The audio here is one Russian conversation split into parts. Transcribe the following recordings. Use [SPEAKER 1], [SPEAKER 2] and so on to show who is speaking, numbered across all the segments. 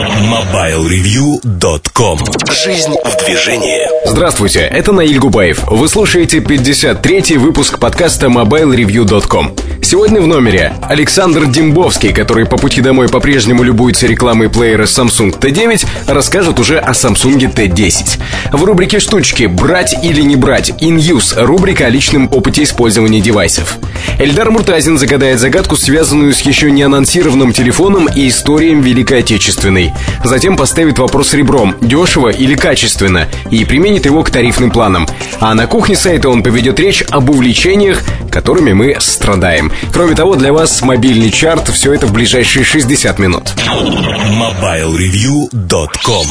[SPEAKER 1] MobileReview.com Жизнь в движении
[SPEAKER 2] Здравствуйте, это Наиль Губаев. Вы слушаете 53-й выпуск подкаста MobileReview.com. Сегодня в номере Александр Дембовский, который по пути домой по-прежнему любуется рекламой плеера Samsung T9, расскажет уже о Samsung T10. В рубрике «Штучки. Брать или не брать» In Use, рубрика о личном опыте использования девайсов. Эльдар Муртазин загадает загадку, связанную с еще не анонсированным телефоном и историем Великой Отечественной. Затем поставит вопрос ребром, дешево или качественно, и применит его к тарифным планам. А на кухне сайта он поведет речь об увлечениях, которыми мы страдаем. Кроме того, для вас мобильный чарт, все это в ближайшие 60 минут.
[SPEAKER 1] MobileReview.com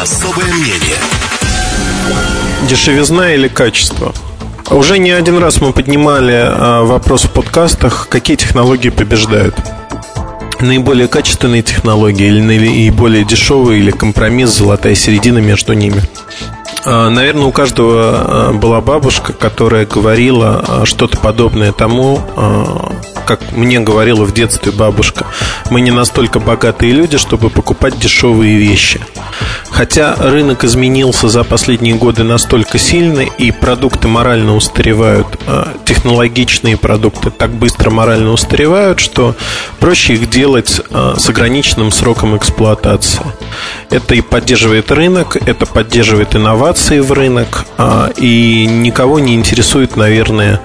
[SPEAKER 1] Особое мнение
[SPEAKER 3] Дешевизна или качество? Уже не один раз мы поднимали а, вопрос в подкастах, какие технологии побеждают. Наиболее качественные технологии или наиболее дешевые, или компромисс, золотая середина между ними. А, наверное, у каждого а, была бабушка, которая говорила что-то подобное тому, как мне говорила в детстве бабушка, мы не настолько богатые люди, чтобы покупать дешевые вещи. Хотя рынок изменился за последние годы настолько сильно, и продукты морально устаревают, а технологичные продукты так быстро морально устаревают, что проще их делать а, с ограниченным сроком эксплуатации. Это и поддерживает рынок, это поддерживает инновации в рынок, а, и никого не интересует, наверное,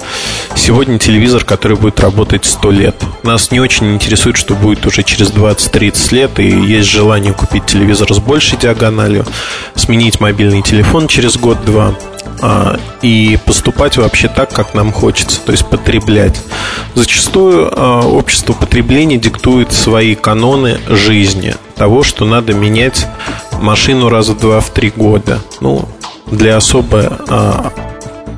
[SPEAKER 3] сегодня телевизор, который будет работать 100 лет. Нас не очень интересует, что будет уже через 20-30 лет, и есть желание купить телевизор с большей диагональю, сменить мобильный телефон через год-два а, и поступать вообще так, как нам хочется, то есть потреблять. Зачастую а, общество потребления диктует свои каноны жизни, того, что надо менять машину раза два в три года. Ну, для особо а,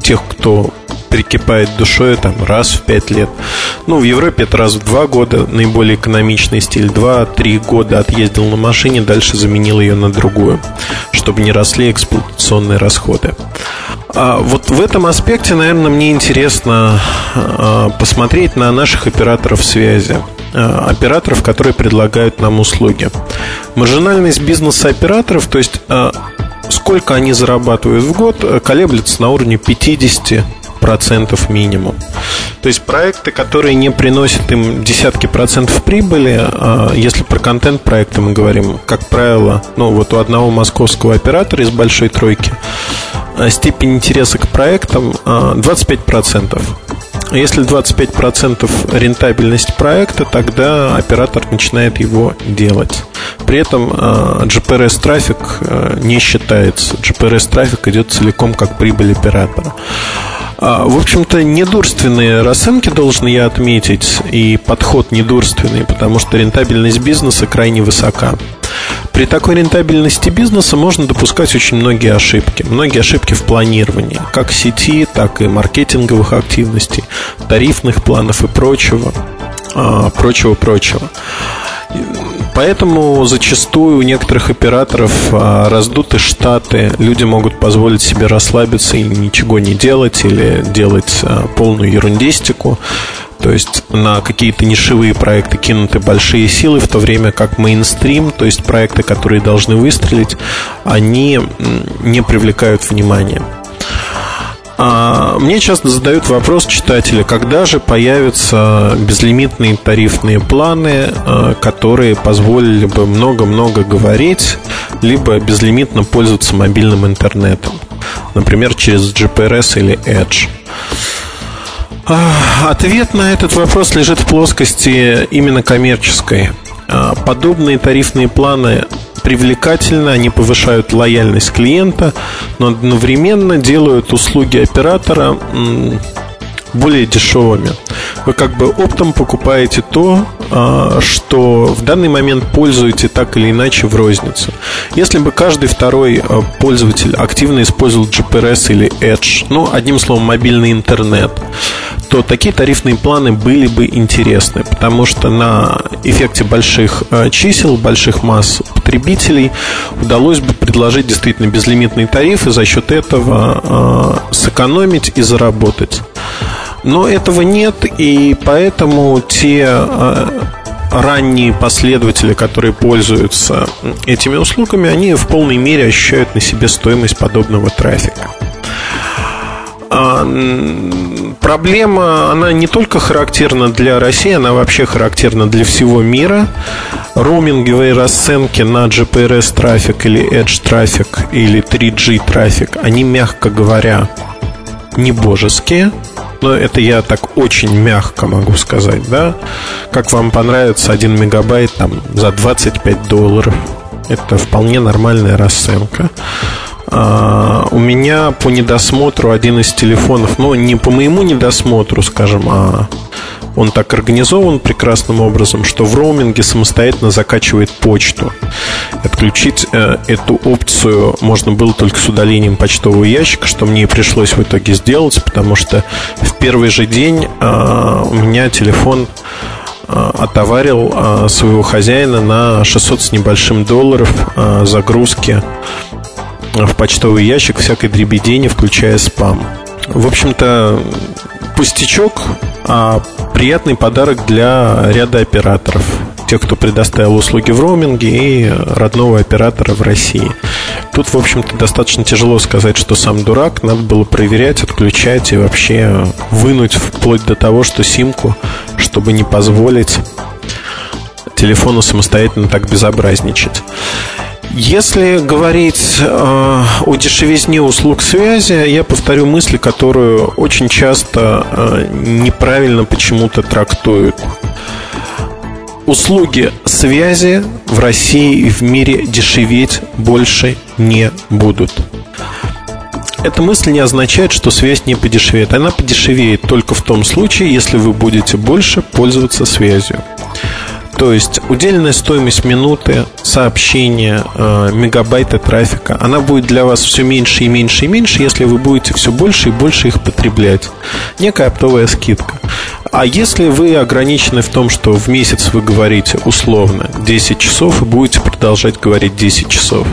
[SPEAKER 3] тех, кто прикипает душой там раз в пять лет. Ну, в Европе это раз в два года, наиболее экономичный стиль. Два-три года отъездил на машине, дальше заменил ее на другую, чтобы не росли эксплуатационные расходы. А вот в этом аспекте, наверное, мне интересно а, посмотреть на наших операторов связи а, операторов, которые предлагают нам услуги. Маржинальность бизнеса операторов, то есть а, сколько они зарабатывают в год, колеблется на уровне 50 процентов минимум. То есть проекты, которые не приносят им десятки процентов прибыли, а если про контент проекты мы говорим, как правило, ну вот у одного московского оператора из большой тройки а, степень интереса к проектам 25 а, процентов. Если 25% рентабельность проекта, тогда оператор начинает его делать. При этом GPRS трафик не считается. GPRS трафик идет целиком как прибыль оператора. А, в общем-то, недурственные расценки должен я отметить, и подход недурственный, потому что рентабельность бизнеса крайне высока. При такой рентабельности бизнеса можно допускать очень многие ошибки. Многие ошибки в планировании, как сети, так и маркетинговых активностей, тарифных планов и прочего, а, прочего, прочего. Поэтому зачастую у некоторых операторов а, раздуты штаты, люди могут позволить себе расслабиться и ничего не делать или делать а, полную ерундистику. То есть на какие-то нишевые проекты кинуты большие силы, в то время как мейнстрим, то есть проекты, которые должны выстрелить, они не привлекают внимания. А, мне часто задают вопрос читатели, когда же появятся безлимитные тарифные планы, а, которые позволили бы много-много говорить, либо безлимитно пользоваться мобильным интернетом, например, через GPRS или Edge. А, ответ на этот вопрос лежит в плоскости именно коммерческой. Подобные тарифные планы привлекательны, они повышают лояльность клиента, но одновременно делают услуги оператора более дешевыми. Вы как бы оптом покупаете то, а, что в данный момент пользуете так или иначе в розницу. Если бы каждый второй а, пользователь активно использовал GPRS или Edge, ну, одним словом, мобильный интернет, то такие тарифные планы были бы интересны, потому что на эффекте больших а, чисел, больших масс потребителей удалось бы предложить действительно безлимитный тариф и за счет этого сэкономить и заработать. Но этого нет, и поэтому те ранние последователи, которые пользуются этими услугами, они в полной мере ощущают на себе стоимость подобного трафика. А, проблема, она не только характерна для России, она вообще характерна для всего мира. Роуминговые расценки на GPRS трафик или Edge трафик или 3G трафик, они, мягко говоря, не божеские. Но это я так очень мягко могу сказать, да? Как вам понравится 1 мегабайт там за 25 долларов? Это вполне нормальная расценка. А, у меня по недосмотру один из телефонов, ну, не по моему недосмотру, скажем, а он так организован прекрасным образом, что в роуминге самостоятельно закачивает почту. Отключить э, эту опцию можно было только с удалением почтового ящика, что мне и пришлось в итоге сделать, потому что в первый же день э, у меня телефон э, отоварил э, своего хозяина на 600 с небольшим долларов э, загрузки в почтовый ящик всякой дребедени, включая спам. В общем-то, пустячок, а приятный подарок для ряда операторов. Тех, кто предоставил услуги в роуминге и родного оператора в России. Тут, в общем-то, достаточно тяжело сказать, что сам дурак. Надо было проверять, отключать и вообще вынуть вплоть до того, что симку, чтобы не позволить телефону самостоятельно так безобразничать. Если говорить э, о дешевизне услуг связи, я повторю мысль, которую очень часто э, неправильно почему-то трактуют. Услуги связи в России и в мире дешеветь больше не будут. Эта мысль не означает, что связь не подешевеет. Она подешевеет только в том случае, если вы будете больше пользоваться связью. То есть удельная стоимость минуты сообщения, э, мегабайта трафика, она будет для вас все меньше и меньше и меньше, если вы будете все больше и больше их потреблять. Некая оптовая скидка. А если вы ограничены в том, что в месяц вы говорите условно 10 часов и будете продолжать говорить 10 часов,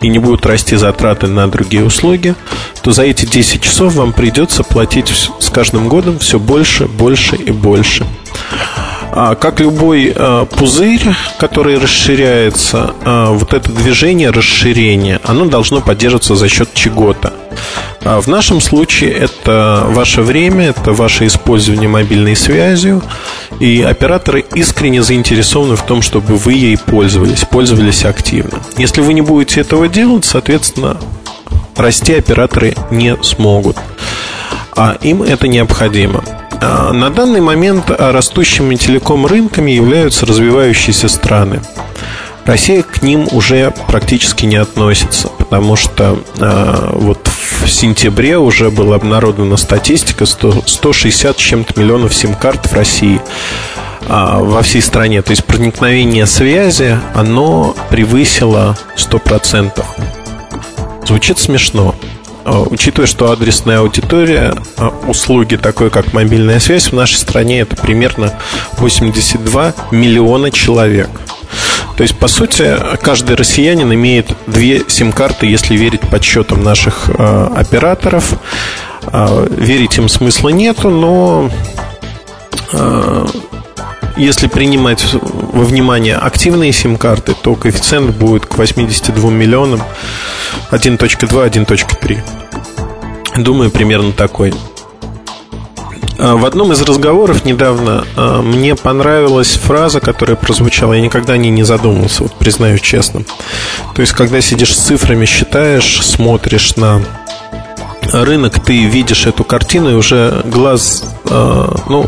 [SPEAKER 3] и не будут расти затраты на другие услуги, то за эти 10 часов вам придется платить с каждым годом все больше, больше и больше. А, как любой а, пузырь, который расширяется, а, вот это движение расширения, оно должно поддерживаться за счет чего-то. В нашем случае это ваше время, это ваше использование мобильной связью, и операторы искренне заинтересованы в том, чтобы вы ей пользовались, пользовались активно. Если вы не будете этого делать, соответственно, расти операторы не смогут. А им это необходимо. А, на данный момент растущими телеком-рынками являются развивающиеся страны. Россия к ним уже практически не относится, потому что э, вот в сентябре уже была обнародована статистика 100, 160 с чем-то миллионов сим-карт в России э, во всей стране. То есть проникновение связи, оно превысило 100%. Звучит смешно. А, учитывая, что адресная аудитория а, услуги, такой как мобильная связь, в нашей стране это примерно 82 миллиона человек. То есть, по сути, каждый россиянин имеет две сим-карты, если верить подсчетам наших э, операторов. Э, верить им смысла нету, но э, если принимать во внимание активные сим-карты, то коэффициент будет к 82 миллионам 1.2, 1.3. Думаю, примерно такой. А, в одном из разговоров недавно а, мне понравилась фраза, которая прозвучала. Я никогда о ней не задумывался, вот признаюсь честно. То есть, когда сидишь с цифрами, считаешь, смотришь на рынок, ты видишь эту картину, и уже глаз, а, ну,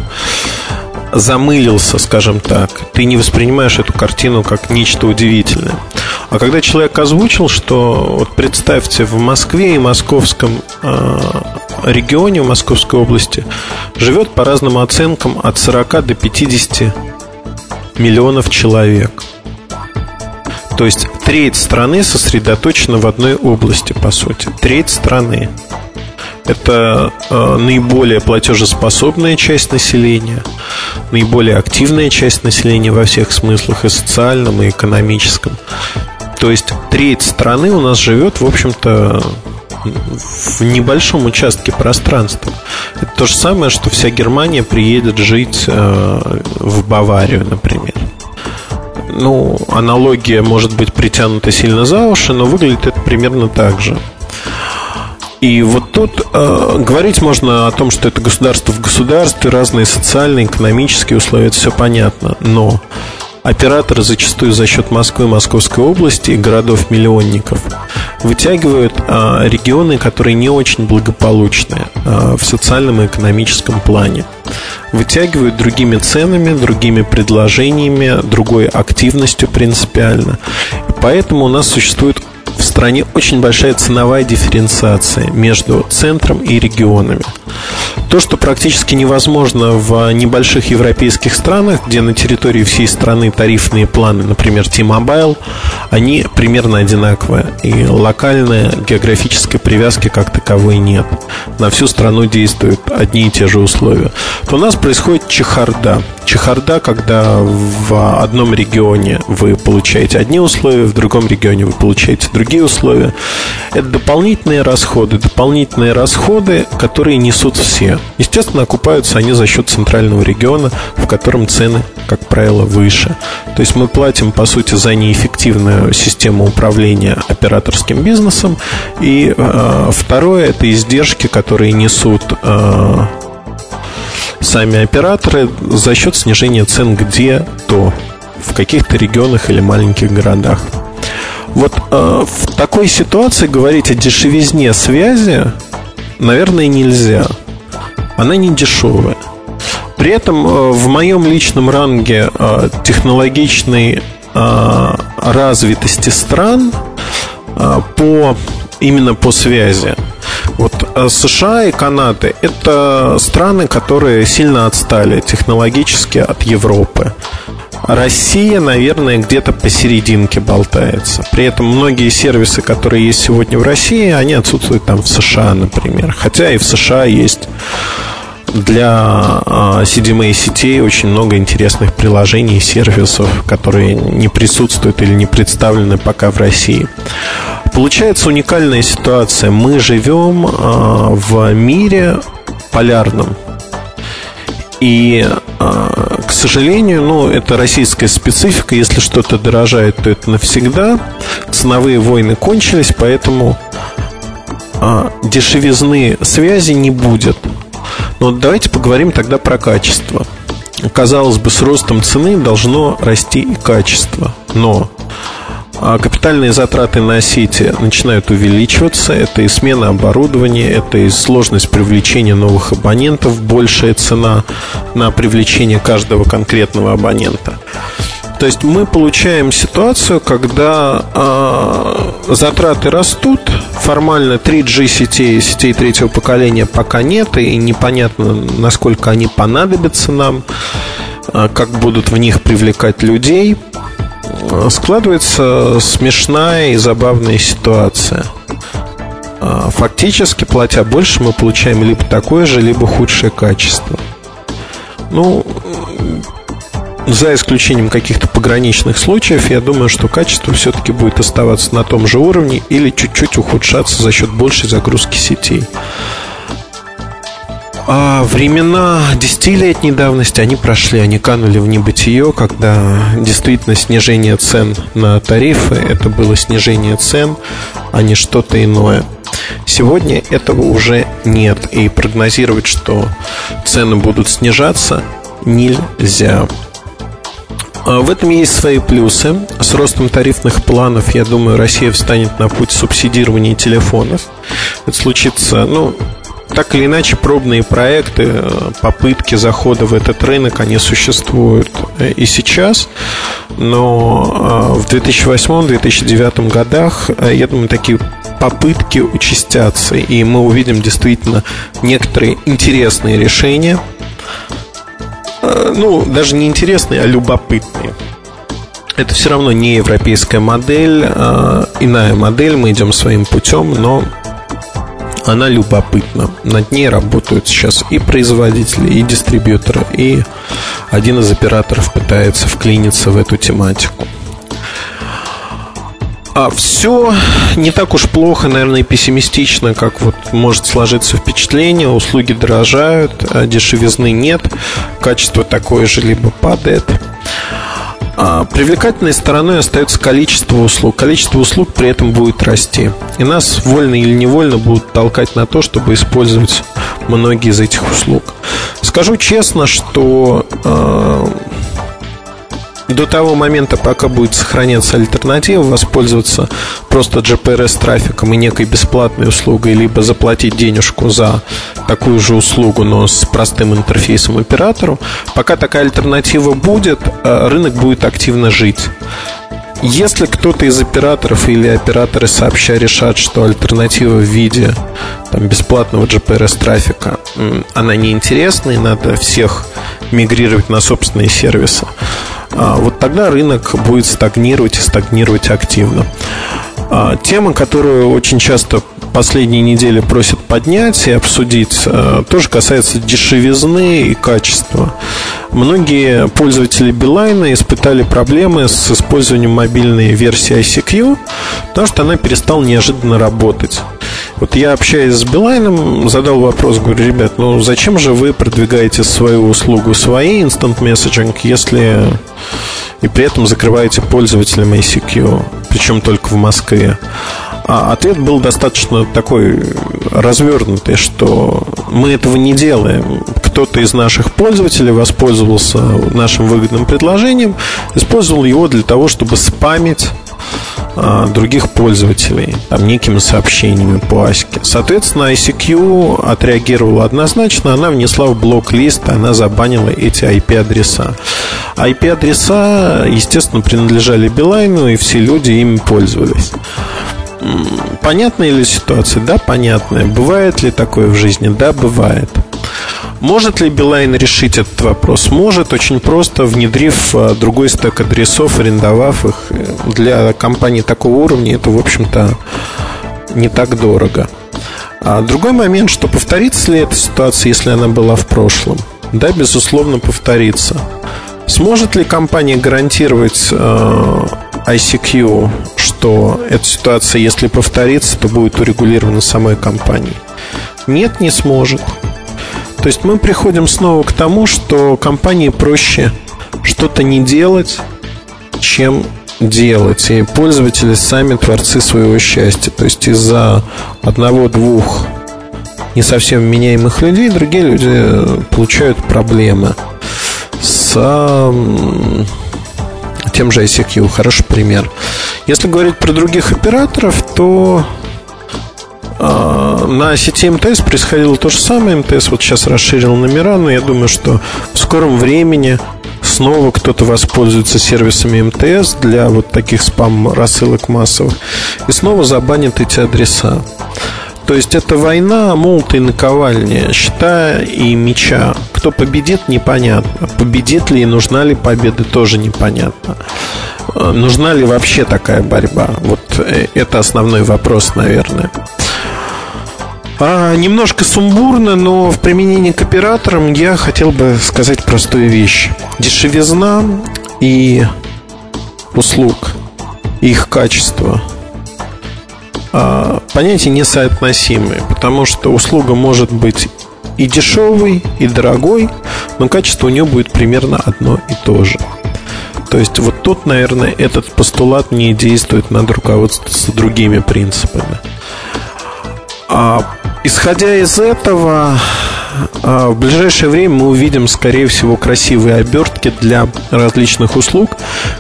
[SPEAKER 3] замылился, скажем так. Ты не воспринимаешь эту картину как нечто удивительное. А когда человек озвучил, что вот представьте, в Москве и московском э, регионе, в Московской области, живет по разным оценкам от 40 до 50 миллионов человек. То есть треть страны сосредоточена в одной области, по сути. Треть страны. Это э, наиболее платежеспособная часть населения, наиболее активная часть населения во всех смыслах, и социальном, и экономическом. То есть треть страны у нас живет, в общем-то, в небольшом участке пространства. Это то же самое, что вся Германия приедет жить э, в Баварию, например. ну, аналогия может быть притянута сильно за уши, но выглядит это примерно так же. И вот тут э, говорить можно о том, что это государство в государстве, разные социальные, экономические условия, это все понятно. Но операторы зачастую за счет Москвы, Московской области и городов-миллионников вытягивают э, регионы, которые не очень благополучны э, в социальном и экономическом плане. Вытягивают другими ценами, другими предложениями, другой активностью принципиально. И поэтому у нас существует стране очень большая ценовая дифференциация между центром и регионами. То, что практически невозможно в небольших европейских странах, где на территории всей страны тарифные планы, например, T-Mobile, они примерно одинаковые. И локальной географической привязки как таковой нет. На всю страну действуют одни и те же условия. То у нас происходит чехарда. Чехарда, когда в одном регионе вы получаете одни условия, в другом регионе вы получаете другие условия. Это дополнительные расходы. Дополнительные расходы, которые несут все. Естественно, окупаются они за счет центрального региона, в котором цены, как правило, выше. То есть мы платим, по сути, за неэффективную систему управления операторским бизнесом. И э, второе – это издержки, которые несут э, сами операторы за счет снижения цен где-то в каких-то регионах или маленьких городах. Вот э, в такой ситуации говорить о дешевизне связи, наверное, нельзя. Она не дешевая. При этом э, в моем личном ранге э, технологичной э, развитости стран по именно по связи вот США и Канада – это страны, которые сильно отстали технологически от Европы. Россия, наверное, где-то посерединке болтается. При этом многие сервисы, которые есть сегодня в России, они отсутствуют там в США, например. Хотя и в США есть для CDMA сетей очень много интересных приложений и сервисов, которые не присутствуют или не представлены пока в России. Получается уникальная ситуация. Мы живем а, в мире полярном. И, а, к сожалению, ну, это российская специфика. Если что-то дорожает, то это навсегда. Ценовые войны кончились, поэтому а, дешевизны связи не будет. Но давайте поговорим тогда про качество. Казалось бы, с ростом цены должно расти и качество. Но а капитальные затраты на сети начинают увеличиваться. Это и смена оборудования, это и сложность привлечения новых абонентов, большая цена на привлечение каждого конкретного абонента. То есть мы получаем ситуацию, когда э, затраты растут, формально 3G сетей, сетей третьего поколения пока нет, и непонятно, насколько они понадобятся нам, э, как будут в них привлекать людей складывается смешная и забавная ситуация. А, фактически, платя больше, мы получаем либо такое же, либо худшее качество. Ну, за исключением каких-то пограничных случаев, я думаю, что качество все-таки будет оставаться на том же уровне или чуть-чуть ухудшаться за счет большей загрузки сетей. А времена десятилетней давности, они прошли, они канули в небытие, когда действительно снижение цен на тарифы, это было снижение цен, а не что-то иное. Сегодня этого уже нет, и прогнозировать, что цены будут снижаться, нельзя. А в этом есть свои плюсы. С ростом тарифных планов, я думаю, Россия встанет на путь субсидирования телефонов. Это случится, ну, так или иначе, пробные проекты, э, попытки захода в этот рынок, они существуют э, и сейчас. Но э, в 2008-2009 годах, я думаю, такие попытки участятся, и мы увидим действительно некоторые интересные решения. Ну, даже не интересные, а любопытные. Это все равно не европейская модель, иная модель, мы идем своим путем, но она любопытна. Над ней работают сейчас и производители, и дистрибьюторы, и один из операторов пытается вклиниться в эту тематику. А все не так уж плохо, наверное, и пессимистично, как вот может сложиться впечатление. Услуги дорожают, а дешевизны нет, качество такое же, либо падает. А привлекательной стороной остается количество услуг. Количество услуг при этом будет расти. И нас вольно или невольно будут толкать на то, чтобы использовать многие из этих услуг. Скажу честно, что э, до того момента, пока будет сохраняться альтернатива, воспользоваться просто GPRS трафиком и некой бесплатной услугой, либо заплатить денежку за такую же услугу, но с простым интерфейсом оператору, пока такая альтернатива будет, э, рынок будет активно жить. Если кто-то из операторов или операторы сообща решат, что альтернатива в виде там, бесплатного GPRS трафика она неинтересна и надо всех мигрировать на собственные сервисы, вот тогда рынок будет стагнировать и стагнировать активно. А, тема, которую очень часто последние недели просят поднять и обсудить, а, тоже касается дешевизны и качества. Многие пользователи Билайна испытали проблемы с использованием мобильной версии ICQ, потому что она перестала неожиданно работать. Вот я общаясь с Билайном, задал вопрос, говорю, ребят, ну зачем же вы продвигаете свою услугу, своей instant messaging, если и при этом закрываете пользователям ICQ, причем только в Москве? А ответ был достаточно такой развернутый, что мы этого не делаем. Кто-то из наших пользователей воспользовался нашим выгодным предложением, использовал его для того, чтобы спамить других пользователей там, некими сообщениями по аське. Соответственно, ICQ отреагировала однозначно, она внесла в блок-лист, она забанила эти IP-адреса. IP-адреса, естественно, принадлежали Билайну, и все люди ими пользовались. Понятная ли ситуация? Да, понятная. Бывает ли такое в жизни? Да, бывает. Может ли Билайн решить этот вопрос? Может, очень просто, внедрив а, другой стек адресов, арендовав их. Для компании такого уровня это, в общем-то, не так дорого. А другой момент, что повторится ли эта ситуация, если она была в прошлом? Да, безусловно, повторится. Сможет ли компания гарантировать э, ICQ, что эта ситуация, если повторится, то будет урегулирована самой компанией? Нет, не сможет. То есть мы приходим снова к тому, что компании проще что-то не делать, чем делать. И пользователи сами творцы своего счастья. То есть из-за одного-двух не совсем меняемых людей другие люди получают проблемы с тем же ICQ. Хороший пример. Если говорить про других операторов, то а, на сети МТС происходило то же самое. МТС вот сейчас расширил номера, но я думаю, что в скором времени снова кто-то воспользуется сервисами МТС для вот таких спам-рассылок массовых и снова забанит эти адреса. То есть это война молота и наковальни, щита и меча. Кто победит, непонятно. Победит ли и нужна ли победа, тоже непонятно. А, нужна ли вообще такая борьба? Вот э, это основной вопрос, наверное. А, немножко сумбурно, но в применении к операторам я хотел бы сказать простую вещь. Дешевизна и услуг, их качество понятия несоотносимые, потому что услуга может быть и дешевой, и дорогой, но качество у нее будет примерно одно и то же. То есть вот тут, наверное, этот постулат не действует над руководством другими принципами. А Исходя из этого, а, в ближайшее время мы увидим, скорее всего, красивые обертки для различных услуг,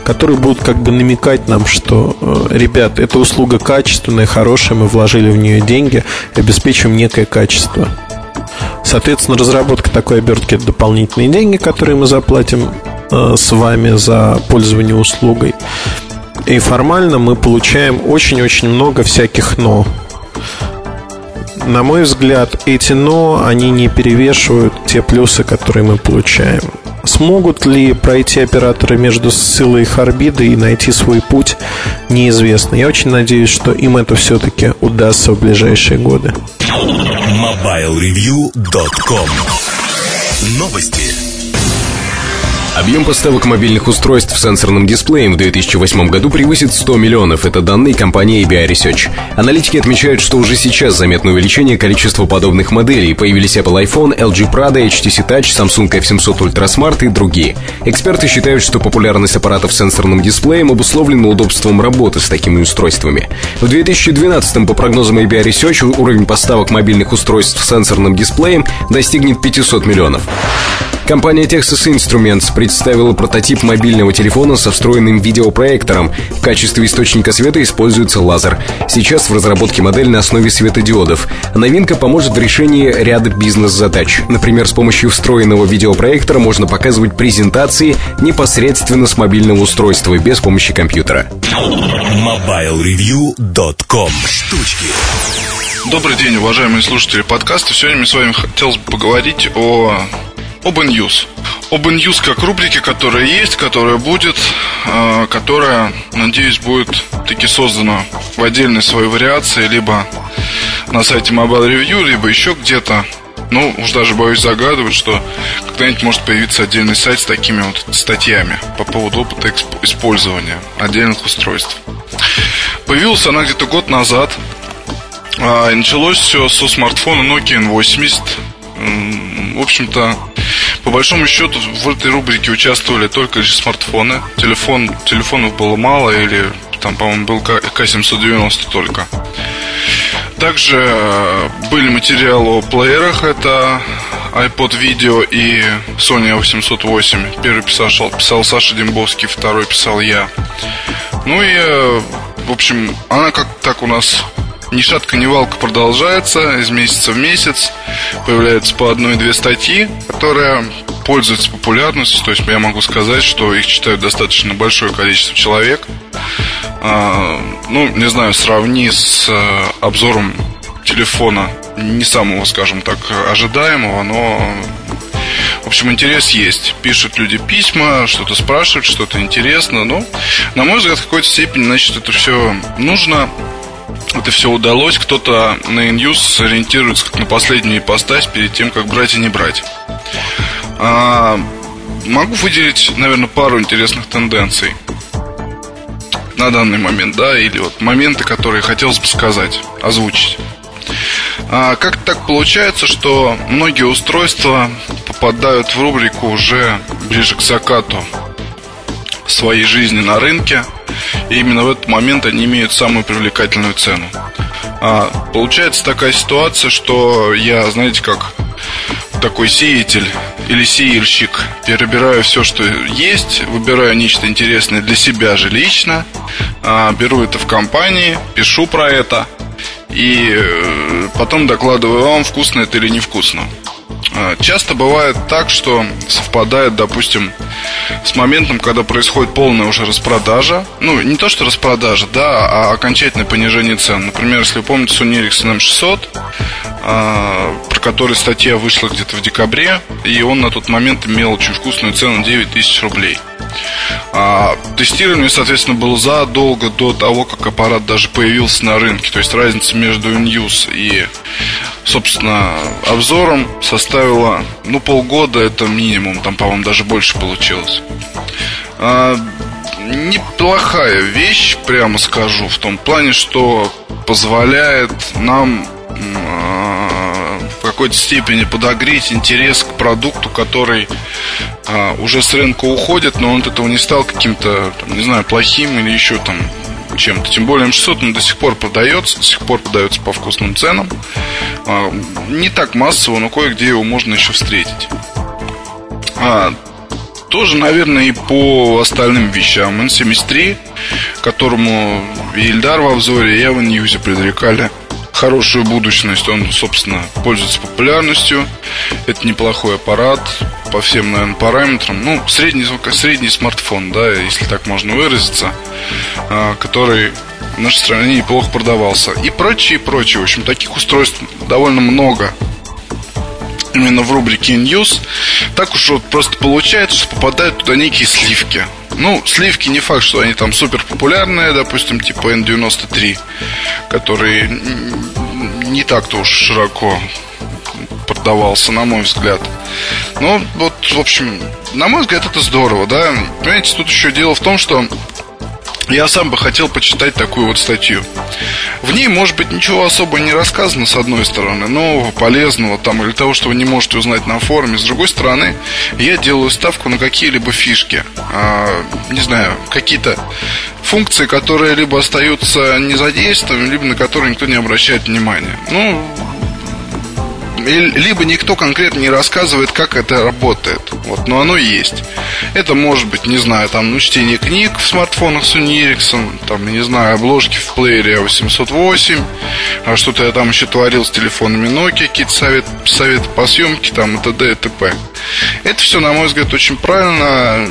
[SPEAKER 3] которые будут как бы намекать нам, что, э, ребят, эта услуга качественная, хорошая, мы вложили в нее деньги, обеспечим некое качество. Соответственно, разработка такой обертки – это дополнительные деньги, которые мы заплатим э, с вами за пользование услугой. И формально мы получаем очень-очень много всяких «но» на мой взгляд, эти «но», они не перевешивают те плюсы, которые мы получаем. Смогут ли пройти операторы между Сциллой и Харбидой и найти свой путь, неизвестно. Я очень надеюсь, что им это все-таки удастся в ближайшие годы.
[SPEAKER 1] MobileReview.com Новости.
[SPEAKER 2] Объем поставок мобильных устройств с сенсорным дисплеем в 2008 году превысит 100 миллионов. Это данные компании ABI Research. Аналитики отмечают, что уже сейчас заметно увеличение количества подобных моделей. Появились Apple iPhone, LG Prada, HTC Touch, Samsung F700 Ultra Smart и другие. Эксперты считают, что популярность аппаратов с сенсорным дисплеем обусловлена удобством работы с такими устройствами. В 2012 по прогнозам ABI Research, уровень поставок мобильных устройств с сенсорным дисплеем достигнет 500 миллионов. Компания Texas Instruments представила прототип мобильного телефона со встроенным видеопроектором. В качестве источника света используется лазер. Сейчас в разработке модель на основе светодиодов. Новинка поможет в решении ряда бизнес-задач. Например, с помощью встроенного видеопроектора можно показывать презентации непосредственно с мобильного устройства, без помощи компьютера.
[SPEAKER 1] MobileReview.com Штучки
[SPEAKER 4] Добрый день, уважаемые слушатели подкаста. Сегодня мне с вами хотелось бы поговорить о Open News. Open News как рубрики, которая есть, которая будет, э, которая, надеюсь, будет таки создана в отдельной своей вариации, либо на сайте Mobile Review, либо еще где-то. Ну, уж даже боюсь загадывать, что когда-нибудь может появиться отдельный сайт с такими вот статьями по поводу опыта использования отдельных устройств. Появилась она где-то год назад. А, началось все со смартфона Nokia N80. В общем-то, по большому счету в этой рубрике участвовали только лишь смартфоны. Телефон, телефонов было мало или там, по-моему, был К790 только. Также э, были материалы о плеерах. Это iPod Video и Sony A808. Первый писал, писал Саша Дембовский, второй писал я. Ну и, э, в общем, она как так у нас ни шатка, ни валка продолжается из месяца в месяц. Появляются по одной-две статьи, которые пользуются популярностью. То есть я могу сказать, что их читают достаточно большое количество человек. А, ну, не знаю, сравни с э, обзором телефона не самого, скажем так, ожидаемого, но в общем, интерес есть. Пишут люди письма, что-то спрашивают, что-то интересно. Но, на мой взгляд, в какой-то степени, значит, это все нужно это все удалось. Кто-то на News ориентируется как на последнюю ипостась перед тем, как брать и не брать. А, могу выделить, наверное, пару интересных тенденций на данный момент, да, или вот моменты, которые хотелось бы сказать, озвучить. А, как так получается, что многие устройства попадают в рубрику уже ближе к закату своей жизни на рынке – и именно в этот момент они имеют самую привлекательную цену. А, получается такая ситуация, что я, знаете, как такой сеятель или сеяльщик. Перебираю все, что есть, выбираю нечто интересное для себя же лично, а, беру это в компании, пишу про это и э, потом докладываю вам, вкусно это или невкусно. А, часто бывает так, что совпадает, допустим, с моментом, когда происходит полная уже распродажа. Ну, не то, что распродажа, да, а окончательное понижение цен. Например, если вы помните Sony Ericsson M600, а, про который статья вышла где-то в декабре, и он на тот момент имел очень вкусную цену 9 тысяч рублей. А, тестирование, соответственно, было задолго до того, как аппарат даже появился на рынке. То есть разница между News и, собственно, обзором составила, ну, полгода, это минимум, там, по-моему, даже больше получилось. А, неплохая вещь, прямо скажу, в том плане, что позволяет нам какой-то степени подогреть интерес к продукту, который а, уже с рынка уходит, но он от этого не стал каким-то, не знаю, плохим или еще там чем-то. Тем более М600 он до сих пор продается, до сих пор продается по вкусным ценам. А, не так массово, но кое-где его можно еще встретить. А, тоже, наверное, и по остальным вещам. N73, которому и Ильдар в обзоре, и в Ньюзе предрекали хорошую будущность. Он, собственно, пользуется популярностью. Это неплохой аппарат по всем, наверное, параметрам. Ну, средний, средний смартфон, да, если так можно выразиться, а, который в нашей стране неплохо продавался. И прочее, и прочее. В общем, таких устройств довольно много именно в рубрике News. Так уж вот просто получается, что попадают туда некие сливки. Ну, сливки не факт, что они там супер популярные, допустим, типа N93, который не так-то уж широко продавался, на мой взгляд. Ну, вот, в общем, на мой взгляд, это здорово, да. Понимаете, тут еще дело в том, что я сам бы хотел почитать такую вот статью. В ней, может быть, ничего особо не рассказано, с одной стороны, нового, полезного, там, или того, что вы не можете узнать на форуме. С другой стороны, я делаю ставку на какие-либо фишки. А, не знаю, какие-то функции, которые либо остаются незадействованными, либо на которые никто не обращает внимания. Ну, либо никто конкретно не рассказывает, как это работает. Вот, но оно есть. Это может быть, не знаю, там, ну, чтение книг в смартфонах Sony Ericsson, там, не знаю, обложки в плеере 808, а что-то я там еще творил с телефонами Nokia, какие-то советы, советы по съемке, там, и т.д. и т.п. Это все, на мой взгляд, очень правильно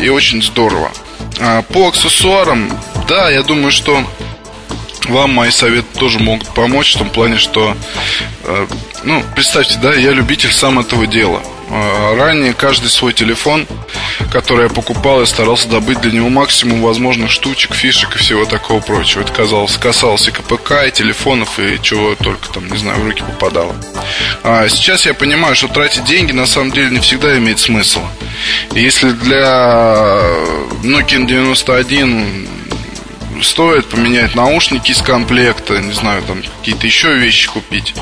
[SPEAKER 4] и очень здорово. А по аксессуарам, да, я думаю, что вам мои советы тоже могут помочь в том плане, что, э, ну, представьте, да, я любитель сам этого дела. Э, ранее каждый свой телефон, который я покупал, я старался добыть для него максимум возможных штучек, фишек и всего такого прочего. Это казалось, касалось и КПК, и телефонов, и чего только там, не знаю, в руки попадало. А сейчас я понимаю, что тратить деньги на самом деле не всегда имеет смысл. Если для Nokia 91 стоит поменять наушники из комплекта, не знаю, там какие-то еще вещи купить,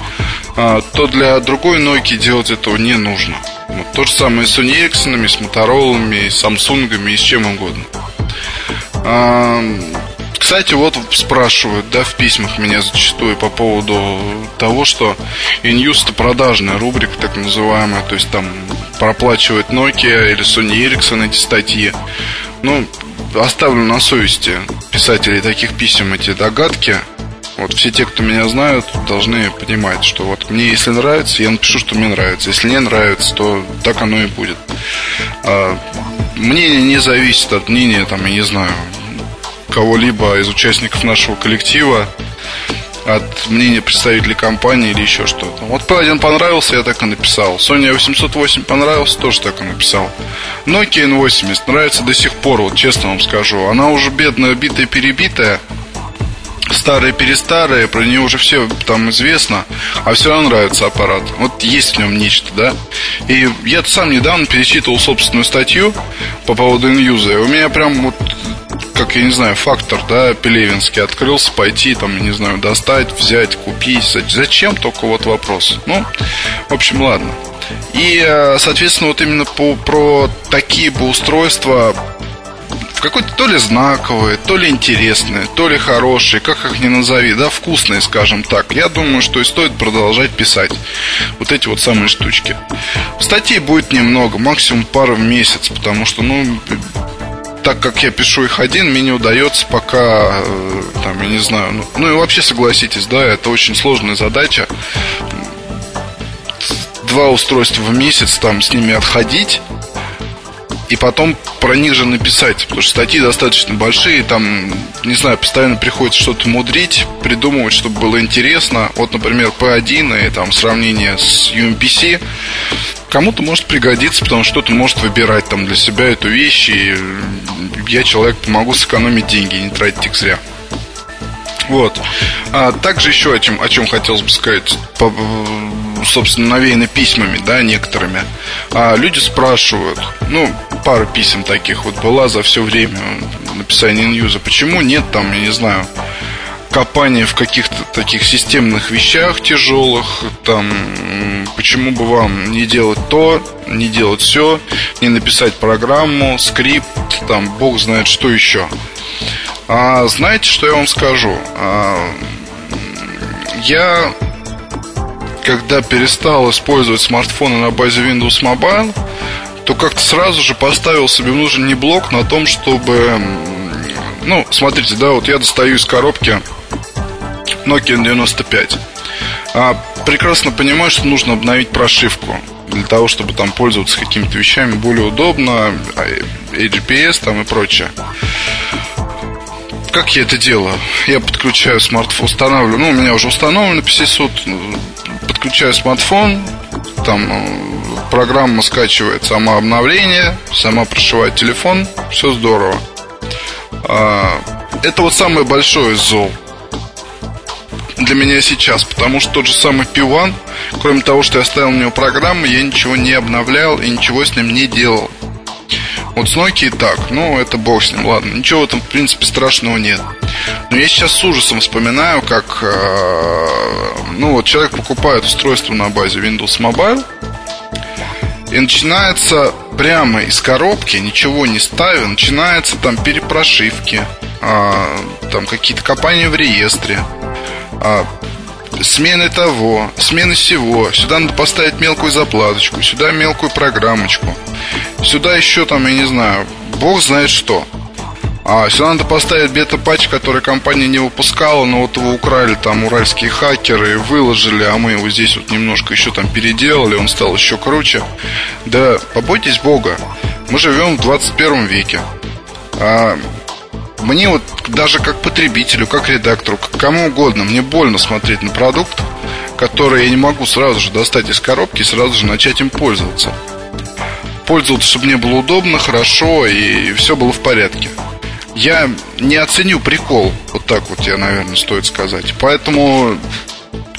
[SPEAKER 4] а, то для другой Nokia делать этого не нужно. Вот то же самое с Ericsson, с Motorola, с Samsung и с чем угодно. А, кстати, вот спрашивают, да, в письмах меня зачастую по поводу того, что InUse это продажная рубрика, так называемая, то есть там проплачивает Nokia или Sony Ericsson эти статьи. Ну, оставлю на совести писателей таких писем эти догадки. Вот все те, кто меня знают, должны понимать, что вот мне если нравится, я напишу, что мне нравится. Если не нравится, то так оно и будет. А, мнение не зависит от мнения, там, я не знаю, кого-либо из участников нашего коллектива от мнения представителей компании или еще что-то. Вот P1 понравился, я так и написал. Sony 808 понравился, тоже так и написал. Nokia N80 нравится до сих пор, вот честно вам скажу. Она уже бедная, битая-перебитая, старая-перестарая, про нее уже все там известно, а все равно нравится аппарат. Вот есть в нем нечто, да. И я сам недавно перечитывал собственную статью по поводу инюза. У меня прям вот как, я не знаю, фактор, да, Пелевинский открылся, пойти, там, не знаю, достать, взять, купить. Зачем? Только вот вопрос. Ну, в общем, ладно. И, э, соответственно, вот именно по, про такие бы устройства в какой-то то ли знаковые, то ли интересные, то ли хорошие, как их ни назови, да, вкусные, скажем так. Я думаю, что и стоит продолжать писать вот эти вот самые штучки. Статей будет немного, максимум пара в месяц, потому что, ну, так как я пишу их один, мне не удается пока, э, там, я не знаю, ну, ну и вообще согласитесь, да, это очень сложная задача. Два устройства в месяц, там, с ними отходить, и потом про них же написать, потому что статьи достаточно большие, там, не знаю, постоянно приходится что-то мудрить, придумывать, чтобы было интересно. Вот, например, P1 и там сравнение с UMPC кому-то может пригодиться, потому что кто-то может выбирать там для себя эту вещь, и я человек помогу сэкономить деньги не тратить их зря. Вот. А также еще о чем, о чем хотелось бы сказать, по, собственно, навеяно письмами, да, некоторыми. А люди спрашивают, ну, пара писем таких вот была за все время написания ньюза, почему нет там, я не знаю, копание в каких-то таких системных вещах тяжелых, там, почему бы вам не делать то, не делать все, не написать программу, скрипт, там, бог знает что еще. А знаете, что я вам скажу? А, я, когда перестал использовать смартфоны на базе Windows Mobile, то как-то сразу же поставил себе внутренний блок на том, чтобы... Ну, смотрите, да, вот я достаю из коробки Nokia 95. А, прекрасно понимаю, что нужно обновить прошивку для того, чтобы там пользоваться какими-то вещами более удобно, а, там и прочее. Как я это делаю? Я подключаю смартфон, устанавливаю, ну, у меня уже установлен PC суд, подключаю смартфон, там э, программа скачивает сама обновление, сама прошивает телефон, все здорово. А, это вот самое большое зол для меня сейчас, потому что тот же самый P1, кроме того, что я ставил на него программы, я ничего не обновлял и ничего с ним не делал. Вот с Nokia так, ну это бог с ним, ладно, ничего в этом в принципе страшного нет. Но я сейчас с ужасом вспоминаю, как э, ну вот человек покупает устройство на базе Windows Mobile, и начинается прямо из коробки, ничего не ставя, начинается там перепрошивки, а, там какие-то копания в реестре, а, смены того, смены всего. Сюда надо поставить мелкую заплаточку, сюда мелкую программочку. Сюда еще там, я не знаю, бог знает что. А сюда надо поставить бета-патч, который компания не выпускала, но вот его украли там уральские хакеры, выложили, а мы его здесь вот немножко еще там переделали, он стал еще круче. Да побойтесь Бога, мы живем в 21 веке. А мне вот даже как потребителю, как редактору, кому угодно, мне больно смотреть на продукт, который я не могу сразу же достать из коробки и сразу же начать им пользоваться. Пользоваться, чтобы мне было удобно, хорошо и все было в порядке. Я не оценю прикол, вот так вот я, наверное, стоит сказать. Поэтому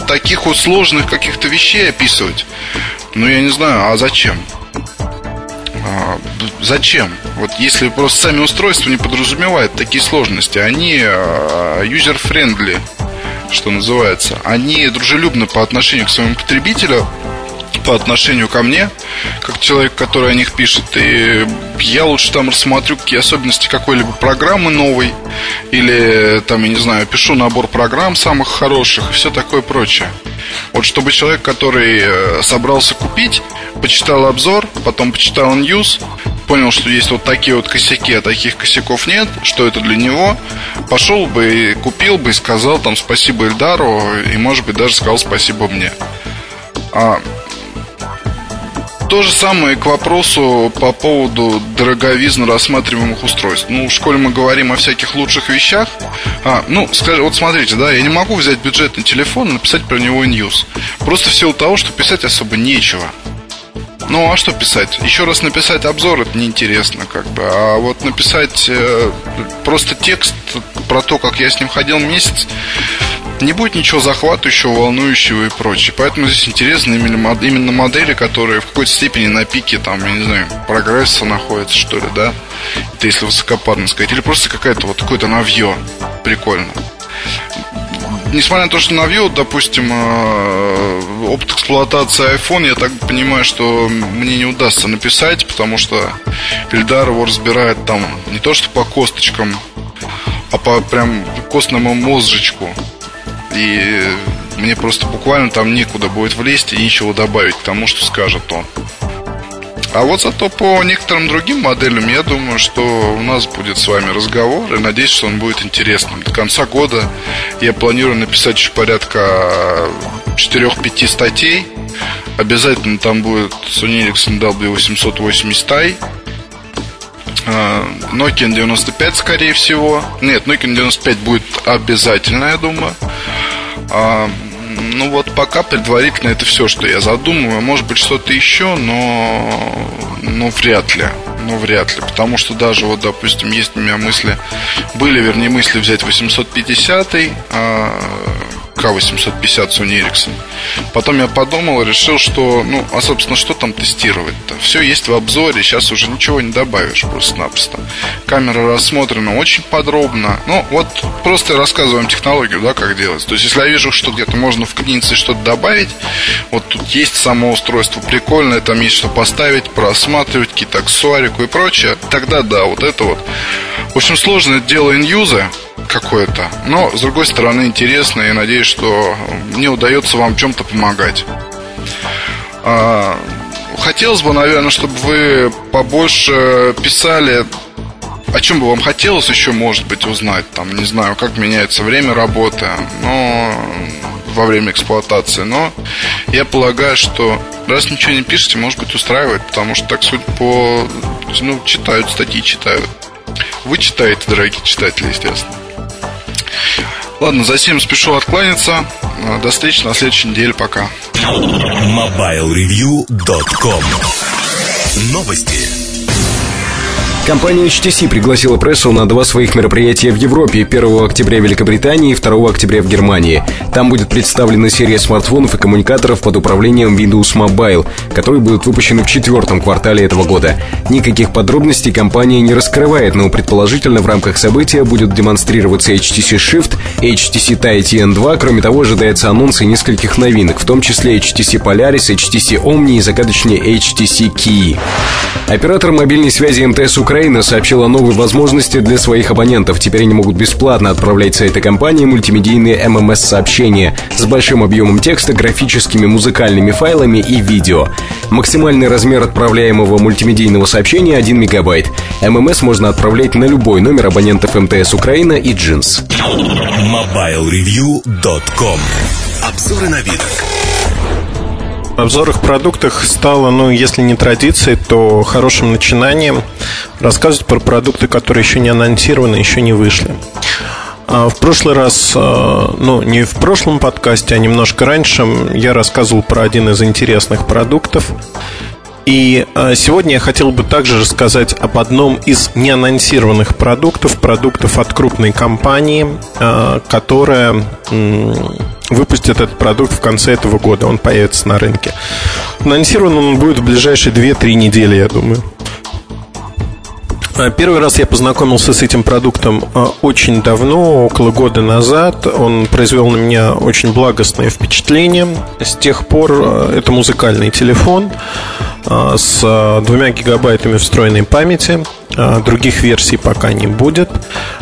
[SPEAKER 4] таких вот сложных каких-то вещей описывать, ну, я не знаю, а зачем? А, зачем? Вот если просто сами устройства не подразумевают такие сложности, они а, user-friendly, что называется, они дружелюбны по отношению к своему потребителю, по отношению ко мне, как человек, который о них пишет, и я лучше там рассмотрю какие особенности какой-либо программы новой, или там, я не знаю, пишу набор программ самых хороших и все такое прочее. Вот чтобы человек, который э, собрался купить, почитал обзор, потом почитал ньюс, понял, что есть вот такие вот косяки, а таких косяков нет, что это для него, пошел бы и купил бы и сказал там спасибо Эльдару, и может быть даже сказал спасибо мне. А, то же самое к вопросу по поводу дороговизны рассматриваемых устройств. Ну, в школе мы говорим о всяких лучших вещах. А, ну, скажи, вот смотрите, да, я не могу взять бюджетный телефон и написать про него news. Просто в силу того, что писать особо нечего. Ну, а что писать? Еще раз написать обзор это неинтересно, как бы. А вот написать э, просто текст про то, как я с ним ходил месяц, не будет ничего захватывающего, волнующего и прочее. Поэтому здесь интересны именно, модели, которые в какой-то степени на пике, там, я не знаю, прогресса находятся, что ли, да? Это если высокопарно сказать. Или просто какая-то вот какое-то навье. Прикольно. Несмотря на то, что навье, допустим, э, опыт эксплуатации iPhone, я так понимаю, что мне не удастся написать, потому что Ильдар его разбирает там не то, что по косточкам, а по прям костному мозжечку. И мне просто буквально там некуда будет влезть и ничего добавить к тому, что скажет он. А вот зато по некоторым другим моделям я думаю, что у нас будет с вами разговор и надеюсь, что он будет интересным. До конца года я планирую написать еще порядка 4-5 статей. Обязательно там будет Sony Ericsson W880i, Nokia 95, скорее всего. Нет, Nokia 95 будет обязательно, я думаю. А, ну вот пока предварительно это все, что я задумываю. Может быть что-то еще, но, но вряд ли. Ну, вряд ли. Потому что даже вот, допустим, есть у меня мысли, были, вернее, мысли взять 850 а, К850 Sony Ericsson. Потом я подумал и решил, что, ну, а, собственно, что там тестировать-то? Все есть в обзоре, сейчас уже ничего не добавишь просто-напросто. Камера рассмотрена очень подробно. Ну, вот просто я рассказываю вам технологию, да, как делать. То есть, если я вижу, что где-то можно вклиниться и что-то добавить, вот тут есть само устройство прикольное, там есть что поставить, просматривать, какие-то аксессуарику и прочее, тогда да, вот это вот. В общем, сложное дело иньюза, какое-то. Но, с другой стороны, интересно и надеюсь, что мне удается вам чем-то помогать. А, хотелось бы, наверное, чтобы вы побольше писали о чем бы вам хотелось еще, может быть, узнать, там, не знаю, как меняется время работы, но во время эксплуатации, но я полагаю, что раз ничего не пишете, может быть, устраивает, потому что так суть по... Ну, читают статьи, читают. Вы читаете, дорогие читатели, естественно. Ладно, за всем спешу откланяться. До встречи на следующей неделе. Пока.
[SPEAKER 1] MobileReview.com Новости.
[SPEAKER 2] Компания HTC пригласила прессу на два своих мероприятия в Европе 1 октября в Великобритании и 2 октября в Германии. Там будет представлена серия смартфонов и коммуникаторов под управлением Windows Mobile, которые будут выпущены в четвертом квартале этого года. Никаких подробностей компания не раскрывает, но предположительно в рамках события будет демонстрироваться HTC Shift, HTC Titan 2, кроме того, ожидается анонсы нескольких новинок, в том числе HTC Polaris, HTC Omni и загадочный HTC Key. Оператор мобильной связи МТС Украины Украина сообщила о новой возможности для своих абонентов. Теперь они могут бесплатно отправлять с компании мультимедийные ММС-сообщения с большим объемом текста, графическими, музыкальными файлами и видео. Максимальный размер отправляемого мультимедийного сообщения 1 мегабайт. ММС можно отправлять на любой номер абонентов МТС Украина и Джинс.
[SPEAKER 1] MobileReview.com Обзоры новинок
[SPEAKER 3] в обзорах продуктах стало, ну, если не традицией, то хорошим начинанием рассказывать про продукты, которые еще не анонсированы, еще не вышли. А в прошлый раз, а, ну, не в прошлом подкасте, а немножко раньше, я рассказывал про один из интересных продуктов. И а, сегодня я хотел бы также рассказать об одном из неанонсированных продуктов, продуктов от крупной компании, которая выпустит этот продукт в конце этого года. Он появится на рынке. Анонсирован он будет в ближайшие 2-3 недели, я думаю. А, первый раз я познакомился с этим продуктом очень давно, около года назад. Он произвел на меня очень благостное впечатление. С тех пор это музыкальный телефон с двумя гигабайтами встроенной памяти. Других версий пока не будет.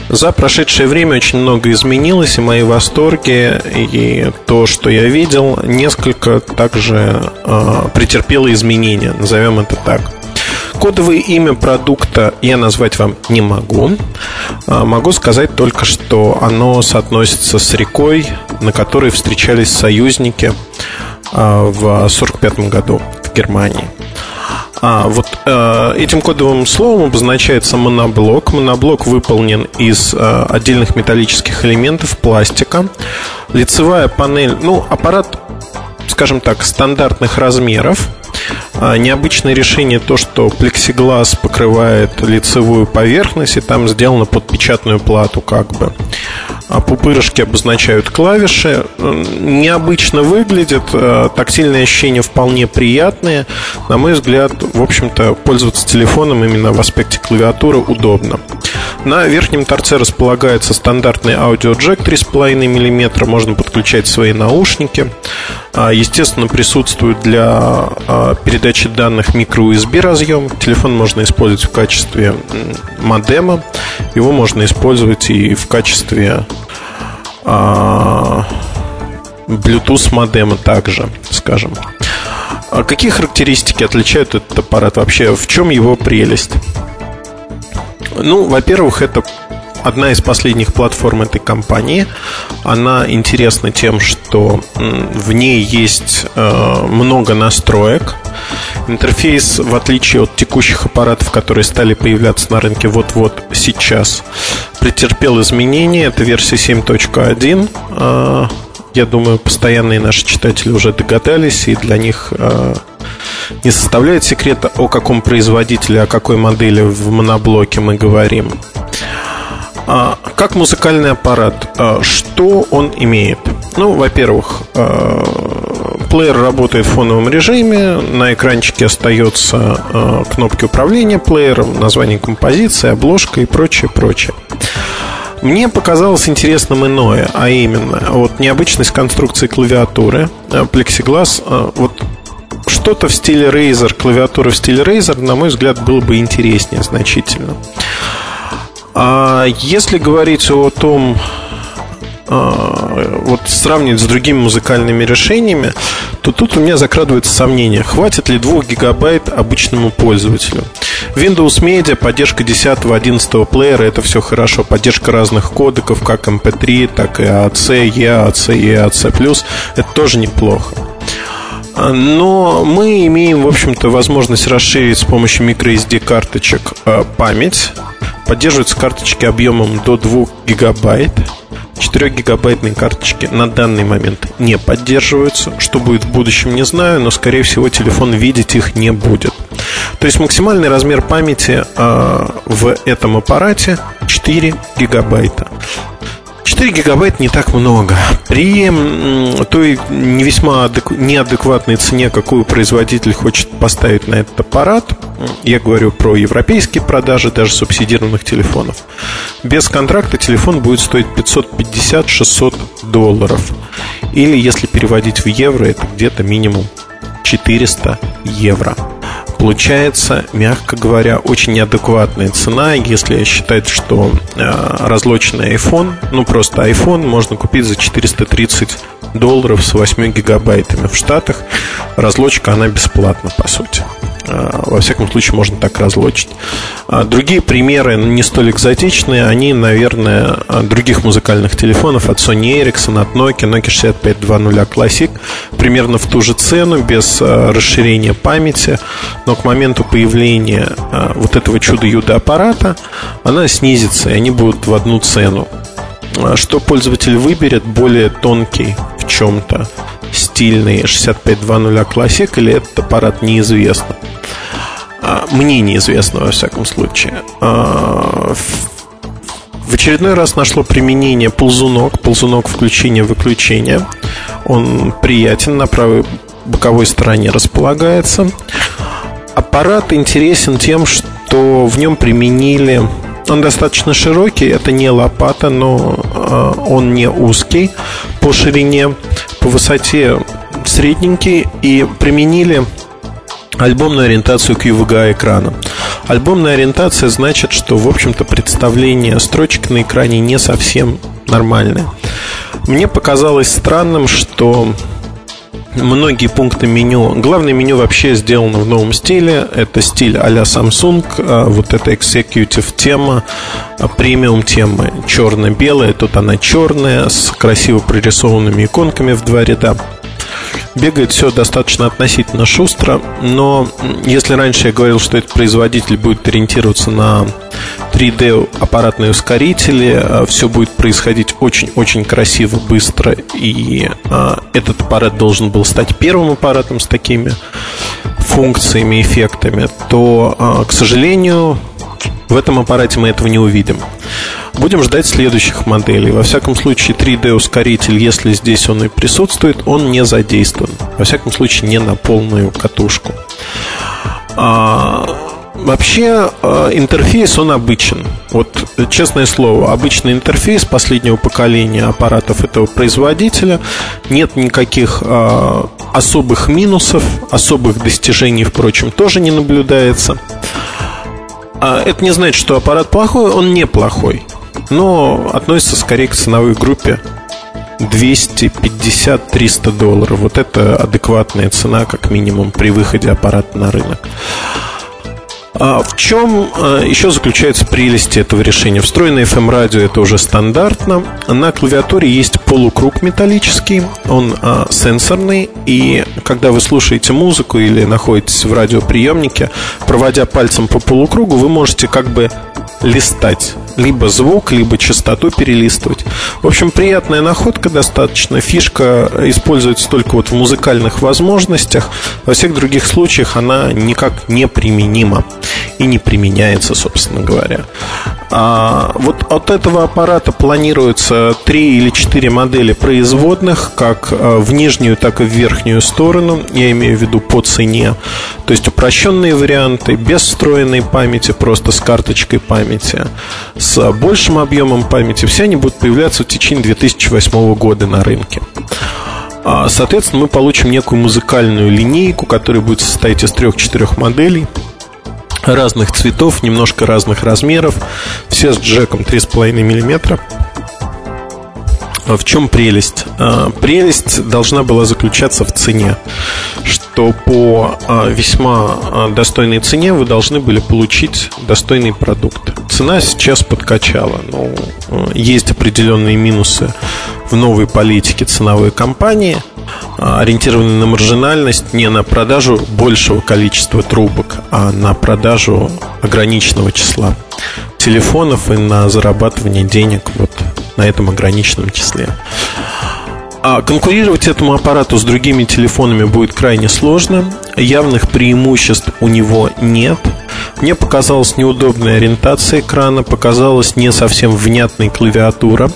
[SPEAKER 3] За прошедшее время очень много изменилось, и мои восторги, и то, что я видел, несколько также претерпело изменения, назовем это так. Кодовое имя продукта я назвать вам не могу. А, могу сказать только, что оно соотносится с рекой, на которой встречались союзники а, в 1945 году в Германии. А, вот э, этим кодовым словом обозначается моноблок. Моноблок выполнен из э, отдельных металлических элементов пластика. Лицевая панель, ну, аппарат, скажем так, стандартных размеров. А, необычное решение то, что плексиглаз покрывает лицевую поверхность, и там сделано под печатную плату как бы. А пупырышки обозначают клавиши. Необычно выглядит, а, тактильные ощущения вполне приятные. На мой взгляд, в общем-то, пользоваться телефоном именно в аспекте клавиатуры удобно. На верхнем торце располагается стандартный аудиоджек 3,5 мм, можно подключать свои наушники. А, естественно, присутствует для а, передачи данных microUSB разъем. Телефон можно использовать в качестве модема. Его можно использовать и в качестве а, Bluetooth модема также, скажем. А какие характеристики отличают этот аппарат вообще? В чем его прелесть? Ну, во-первых, это одна из последних платформ этой компании. Она интересна тем, что в ней есть э, много настроек. Интерфейс, в отличие от текущих аппаратов, которые стали появляться на рынке вот-вот сейчас, претерпел изменения. Это версия 7.1. Э, я думаю, постоянные наши читатели уже догадались, и для них э, не составляет секрета, о каком производителе, о какой модели в моноблоке мы говорим. А, как музыкальный аппарат, а, что он имеет? Ну, во-первых, а, плеер работает в фоновом режиме, на экранчике остается кнопки управления плеером, название композиции, обложка и прочее, прочее. Мне показалось интересным иное, а именно вот необычность конструкции клавиатуры, плексиглаз, вот что-то в стиле Razer, клавиатура в стиле Razer, на мой взгляд, было бы интереснее значительно. А если говорить о том, вот сравнивать с другими музыкальными решениями, то тут у меня закрадывается сомнение, хватит ли 2 гигабайт обычному пользователю. Windows Media, поддержка 10 11 плеера, это все хорошо. Поддержка разных кодеков, как MP3, так и AAC, EAC, EAC+, это тоже неплохо. Но мы имеем, в общем-то, возможность расширить с помощью microSD карточек а, память Поддерживаются карточки объемом до 2 гигабайт. 4-гигабайтные карточки на данный момент не поддерживаются. Что будет в будущем, не знаю, но, скорее всего, телефон видеть их не будет. То есть максимальный размер памяти э, в этом аппарате 4 гигабайта. 4 гигабайта не так много. При той не весьма неадекватной цене, какую производитель хочет поставить на этот аппарат, я говорю про европейские продажи даже субсидированных телефонов, без контракта телефон будет стоить 550-600 долларов. Или если переводить в евро, это где-то минимум 400 евро. Получается, мягко говоря, очень неадекватная цена, если считать, что э, разлоченный iPhone, ну просто iPhone можно купить за 430 долларов с 8 гигабайтами. В Штатах разлочка, она бесплатна, по сути. Э, во всяком случае, можно так разлочить. А другие примеры, не столь экзотичные, они, наверное, других музыкальных телефонов от Sony Ericsson, от Nokia, Nokia 6520 Classic, примерно в ту же цену, без э, расширения памяти, но к моменту появления э, вот этого чудо-юда аппарата она снизится, и они будут в одну цену. Что пользователь выберет, более тонкий в чем-то стильный 6520 Classic или этот аппарат неизвестно. А, мне неизвестно, во всяком случае. А, в очередной раз нашло применение ползунок, ползунок включения-выключения. Он приятен, на правой боковой стороне располагается. Аппарат интересен тем, что в нем применили он достаточно широкий, это не лопата, но э, он не узкий по ширине, по высоте средненький и применили альбомную ориентацию к UVGA экрану. Альбомная ориентация значит, что, в общем-то, представление строчек на экране не совсем нормальное. Мне показалось странным, что многие пункты меню. Главное меню вообще сделано в новом стиле. Это стиль а-ля Samsung. А вот эта executive тема, а, премиум тема черно-белая. Тут она черная с красиво прорисованными иконками в два ряда. Бегает все достаточно относительно шустро, но если раньше я говорил, что этот производитель будет ориентироваться на 3D аппаратные ускорители, а, все будет происходить очень-очень красиво, быстро, и а, этот аппарат должен был стать первым аппаратом с такими функциями, эффектами, то, а, к сожалению, в этом аппарате мы этого не увидим. Будем ждать следующих моделей. Во всяком случае, 3D-ускоритель, если здесь он и присутствует, он не задействован. Во всяком случае, не на полную катушку. А, вообще, а, интерфейс, он обычен. Вот, честное слово, обычный интерфейс последнего поколения аппаратов этого производителя. Нет никаких а, особых минусов, особых достижений, впрочем, тоже не наблюдается. А это не значит, что аппарат плохой, он неплохой но относится скорее к ценовой группе 250-300 долларов. Вот это адекватная цена, как минимум, при выходе аппарата на рынок. А в чем а, еще заключается прелесть этого решения? Встроенное FM-радио это уже стандартно. На клавиатуре есть полукруг металлический, он а, сенсорный, и когда вы слушаете музыку или находитесь в радиоприемнике, проводя пальцем по полукругу, вы можете как бы листать либо звук, либо частоту перелистывать. В общем, приятная находка достаточно. Фишка используется только вот в музыкальных возможностях. Во всех других случаях она никак не применима и не применяется, собственно говоря. А вот от этого аппарата планируется 3 или 4 модели производных, как а, в нижнюю, так и в верхнюю сторону. Я имею в виду по цене. То есть упрощенные варианты, без встроенной памяти, просто с карточкой памяти, с большим объемом памяти. Все они будут появляться в течение 2008 года на рынке. А, соответственно, мы получим некую музыкальную линейку, которая будет состоять из трех-четырех моделей разных цветов, немножко разных размеров, все с джеком 3,5 мм. В чем прелесть? А, прелесть должна была заключаться в цене, что по а, весьма а, достойной цене вы должны были получить достойный продукт. Цена сейчас подкачала, но есть определенные минусы в новой политике ценовой компании – ориентированные на маржинальность, не на продажу большего количества трубок, а на продажу ограниченного числа телефонов и на зарабатывание денег вот на этом ограниченном числе. А конкурировать этому аппарату с другими телефонами будет крайне сложно. Явных преимуществ у него нет. Мне показалась неудобная ориентация экрана, показалась не совсем внятной клавиатура.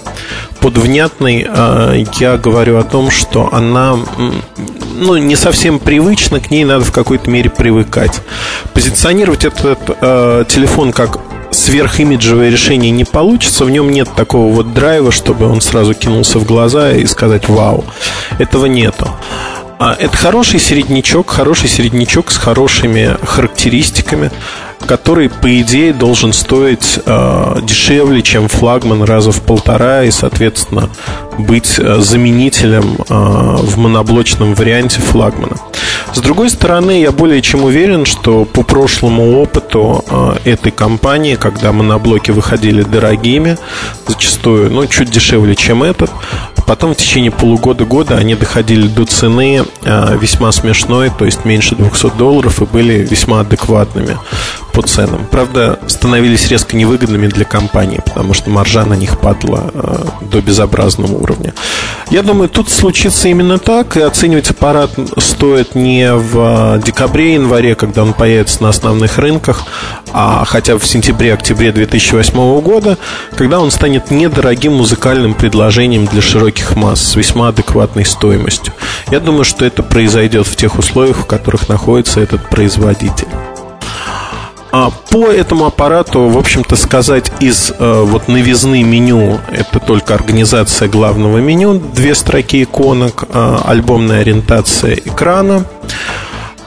[SPEAKER 3] Под внятной э, я говорю о том, что она ну, не совсем привычна, к ней надо в какой-то мере привыкать. Позиционировать этот э, телефон как сверхимиджевое решение не получится, в нем нет такого вот драйва, чтобы он сразу кинулся в глаза и сказать «Вау!». Этого нету. А это хороший середнячок, хороший середнячок с хорошими характеристиками который, по идее, должен стоить э, дешевле, чем флагман раза в полтора и, соответственно, быть э, заменителем э, в моноблочном варианте флагмана. С другой стороны, я более чем уверен, что по прошлому опыту э, этой компании, когда моноблоки выходили дорогими, зачастую, ну, чуть дешевле, чем этот, потом в течение полугода-года они доходили до цены э, весьма смешной, то есть меньше 200 долларов и были весьма адекватными по ценам. Правда, становились резко невыгодными для компании, потому что маржа на них падала э, до безобразного уровня. Я думаю, тут случится именно так, и оценивать аппарат стоит не в э, декабре-январе, когда он появится на основных рынках, а хотя бы в сентябре-октябре 2008 года, когда он станет недорогим музыкальным предложением для широких масс с весьма адекватной стоимостью. Я думаю, что это произойдет в тех условиях, в которых находится этот производитель. А по этому аппарату, в общем-то, сказать из э, вот новизны меню это только организация главного меню, две строки иконок, э, альбомная ориентация экрана.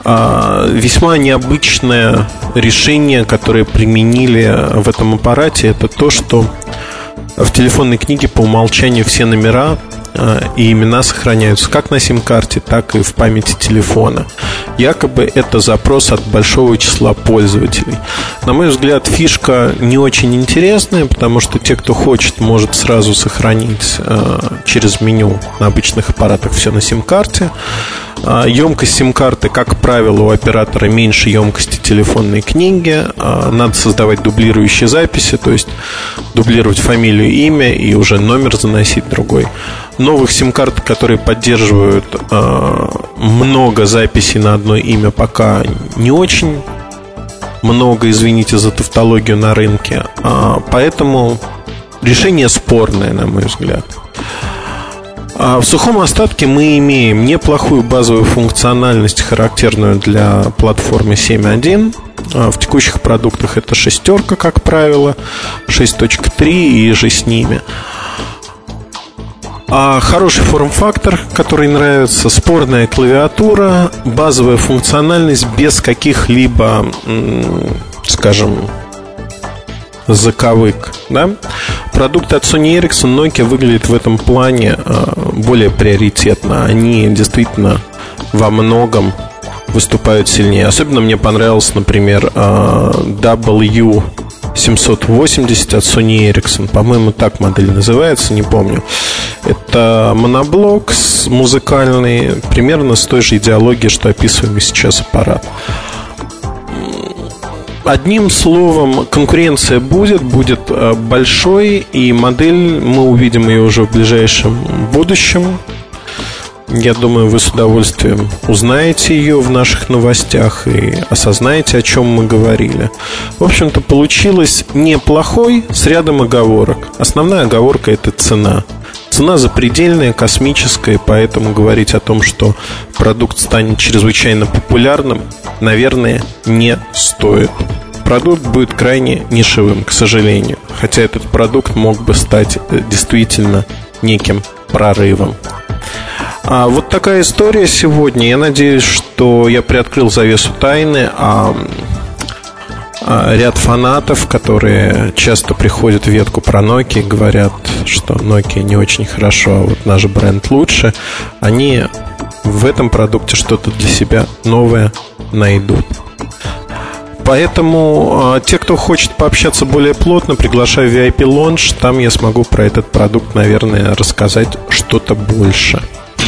[SPEAKER 3] Э, весьма необычное решение, которое применили в этом аппарате, это то, что в телефонной книге по умолчанию все номера и имена сохраняются как на сим-карте, так и в памяти телефона. Якобы это запрос от большого числа пользователей. На мой взгляд, фишка не очень интересная, потому что те, кто хочет, может сразу сохранить э, через меню на обычных аппаратах все на сим-карте. Емкость сим-карты, как правило, у оператора меньше емкости телефонной книги. Надо создавать дублирующие записи, то есть дублировать фамилию, имя и уже номер заносить другой. Новых сим-карт, которые поддерживают а, много записей на одно имя, пока не очень много, извините за тавтологию на рынке. Поэтому решение спорное, на мой взгляд. А в сухом остатке мы имеем неплохую базовую функциональность, характерную для платформы 7.1. А в текущих продуктах это шестерка, как правило, 6.3 и же с ними. А хороший форм-фактор, который нравится, спорная клавиатура, базовая функциональность без каких-либо, скажем, заковык. Да? Продукты от Sony Ericsson, Nokia выглядят в этом плане а, более приоритетно. Они действительно во многом выступают сильнее. Особенно мне понравился, например, а, W 780 от Sony Ericsson. По-моему, так модель называется, не помню. Это моноблок музыкальный, примерно с той же идеологией, что описываемый сейчас аппарат. Одним словом, конкуренция будет, будет э, большой, и модель мы увидим ее уже в ближайшем будущем. Я думаю, вы с удовольствием узнаете ее в наших новостях и осознаете, о чем мы говорили. В общем-то, получилось неплохой с рядом оговорок. Основная оговорка – это цена. Цена запредельная, космическая, поэтому говорить о том, что продукт станет чрезвычайно популярным, наверное, не стоит. Продукт будет крайне нишевым, к сожалению, хотя этот продукт мог бы стать э, действительно неким прорывом. А вот такая история сегодня. Я надеюсь, что я приоткрыл завесу тайны, а а, ряд фанатов, которые часто приходят в ветку про Nokia, говорят, что Nokia не очень хорошо, а вот наш бренд лучше, они в этом продукте что-то для себя новое найдут. Поэтому э, те, кто хочет пообщаться более плотно, приглашаю в VIP Launch. Там я смогу про этот продукт, наверное, рассказать что-то больше.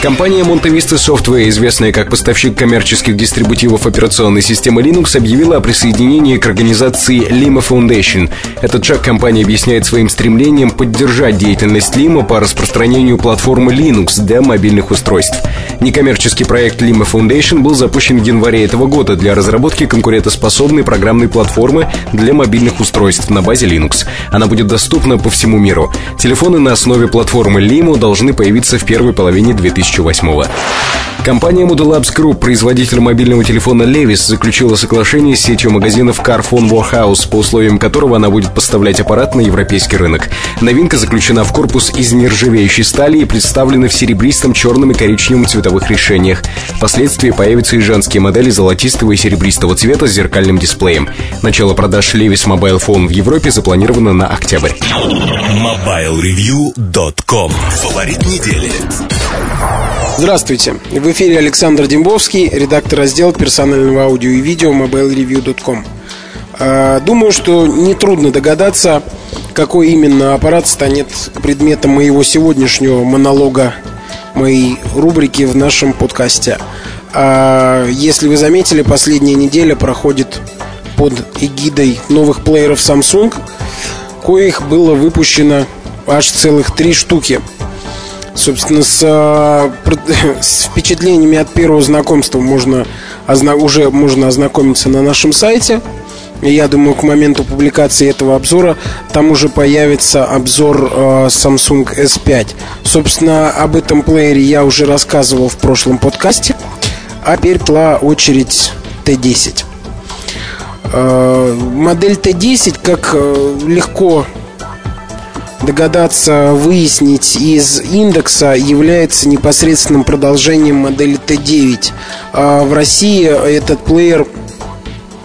[SPEAKER 2] Компания Monte Vista Software, известная как поставщик коммерческих дистрибутивов операционной системы Linux, объявила о присоединении к организации Lima Foundation. Этот шаг компания объясняет своим стремлением поддержать деятельность Lima по распространению платформы Linux для мобильных устройств. Некоммерческий проект Lima Foundation был запущен в январе этого года для разработки конкурентоспособной программной платформы для мобильных устройств на базе Linux. Она будет доступна по всему миру. Телефоны на основе платформы Limo должны появиться в первой половине 2000 2008 Компания Modulabs Group, производитель мобильного телефона Levis, заключила соглашение с сетью магазинов Carphone Warehouse, по условиям которого она будет поставлять аппарат на европейский рынок. Новинка заключена в корпус из нержавеющей стали и представлена в серебристом, черном и коричневом цветовых решениях. Впоследствии появятся и женские модели золотистого и серебристого цвета с зеркальным дисплеем. Начало продаж Levis Mobile Phone в Европе запланировано на октябрь.
[SPEAKER 1] MobileReview.com Фаворит недели
[SPEAKER 5] Здравствуйте. В эфире Александр Дембовский, редактор раздела персонального аудио и видео mobilereview.com. А, думаю, что нетрудно догадаться, какой именно аппарат станет предметом моего сегодняшнего монолога, моей рубрики в нашем подкасте. А, если вы заметили, последняя неделя проходит под эгидой новых плееров Samsung, коих было выпущено аж целых три штуки – Собственно, с, а, с впечатлениями от первого знакомства можно уже можно ознакомиться на нашем сайте. Я думаю, к моменту публикации этого обзора там уже появится обзор э, Samsung S5. Собственно, об этом плеере я уже рассказывал в прошлом подкасте. А теперь была очередь T10. Э, модель T10, как э, легко догадаться выяснить из индекса является непосредственным продолжением модели T9. А в России этот плеер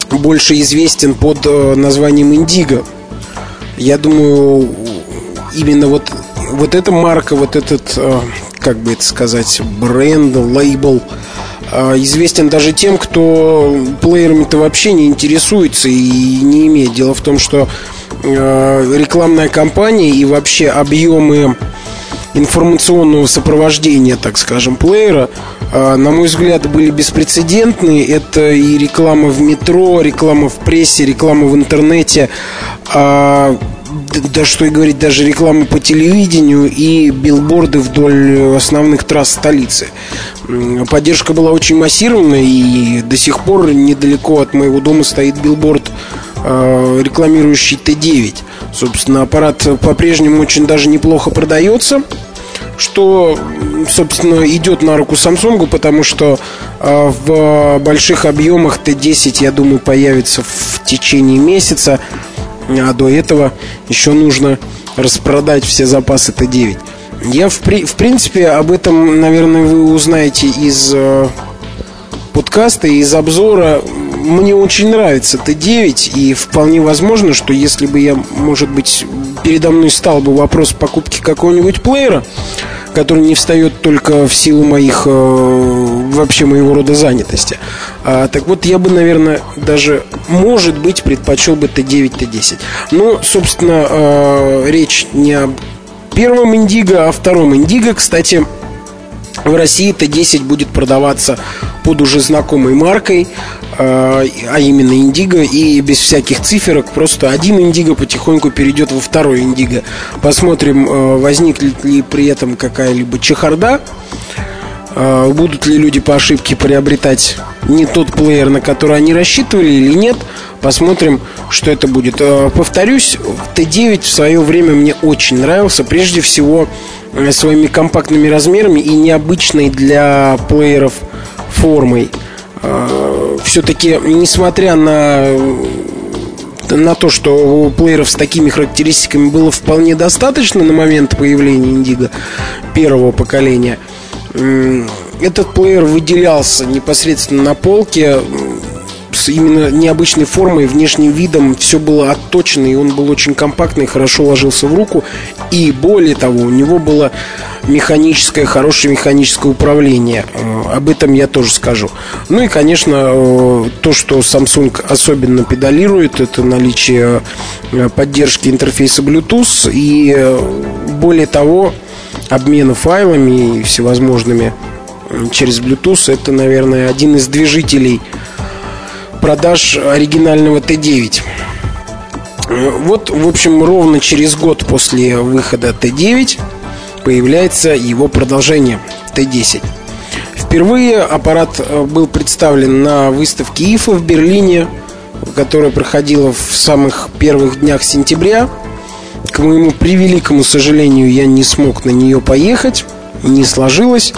[SPEAKER 5] больше известен под э, названием Indigo. Я думаю, именно вот, вот эта марка, вот этот, э, как бы это сказать, бренд, лейбл э, известен даже тем, кто плеерами-то вообще не интересуется и не имеет. Дело в том, что рекламная кампания и вообще объемы информационного сопровождения, так скажем, плеера, э, на мой взгляд, были беспрецедентные. Это и реклама в метро, реклама в прессе, реклама в интернете, а, да что и говорить, даже реклама по телевидению и билборды вдоль основных трасс столицы. Поддержка была очень массированная, и до сих пор недалеко от моего дома стоит билборд Э, рекламирующий Т9. Собственно, аппарат по-прежнему очень даже неплохо продается что, собственно, идет на руку Samsung, потому что э, в больших объемах Т10, я думаю, появится в течение месяца, а до этого еще нужно распродать все запасы Т9. Я, в, при, в принципе, об этом, наверное, вы узнаете из э, подкаста, из обзора мне очень нравится Т9, и вполне возможно, что если бы я, может быть, передо мной стал бы вопрос покупки какого-нибудь плеера, который не встает только в силу моих, э, вообще моего рода занятости. А, так вот, я бы, наверное, даже, может быть, предпочел бы Т9, Т10. Но, собственно, э, речь не о первом Индиго, а о втором Индиго. Кстати, в России Т10 будет продаваться под уже знакомой маркой, а именно Индиго, и без всяких циферок, просто один Индиго потихоньку перейдет во второй Индиго. Посмотрим, э, возникнет ли при этом какая-либо чехарда, э, будут ли люди по ошибке приобретать не тот плеер, на который они рассчитывали или нет. Посмотрим, что это будет. Повторюсь, Т9 в свое время мне очень нравился. Прежде всего, своими компактными размерами и необычной для плееров формой. А, Все-таки, несмотря на на то, что у плееров с такими характеристиками было вполне достаточно на момент появления Индиго первого поколения, этот плеер выделялся непосредственно на полке с именно необычной формой, внешним видом. Все было отточено, и он был очень компактный, хорошо ложился в руку. И более того, у него было механическое, хорошее механическое управление. Э, об этом я тоже скажу. Ну и, конечно, э, то, что Samsung особенно педалирует, это наличие э, поддержки интерфейса Bluetooth. И более того, обмена файлами и всевозможными через Bluetooth. Это, наверное, один из движителей продаж оригинального Т9. Вот, в общем, ровно через год после выхода Т9 появляется его продолжение Т10. Впервые аппарат э, был представлен на выставке ИФА в Берлине, которая проходила в самых первых днях сентября. К моему превеликому сожалению, я не смог на нее поехать, не сложилось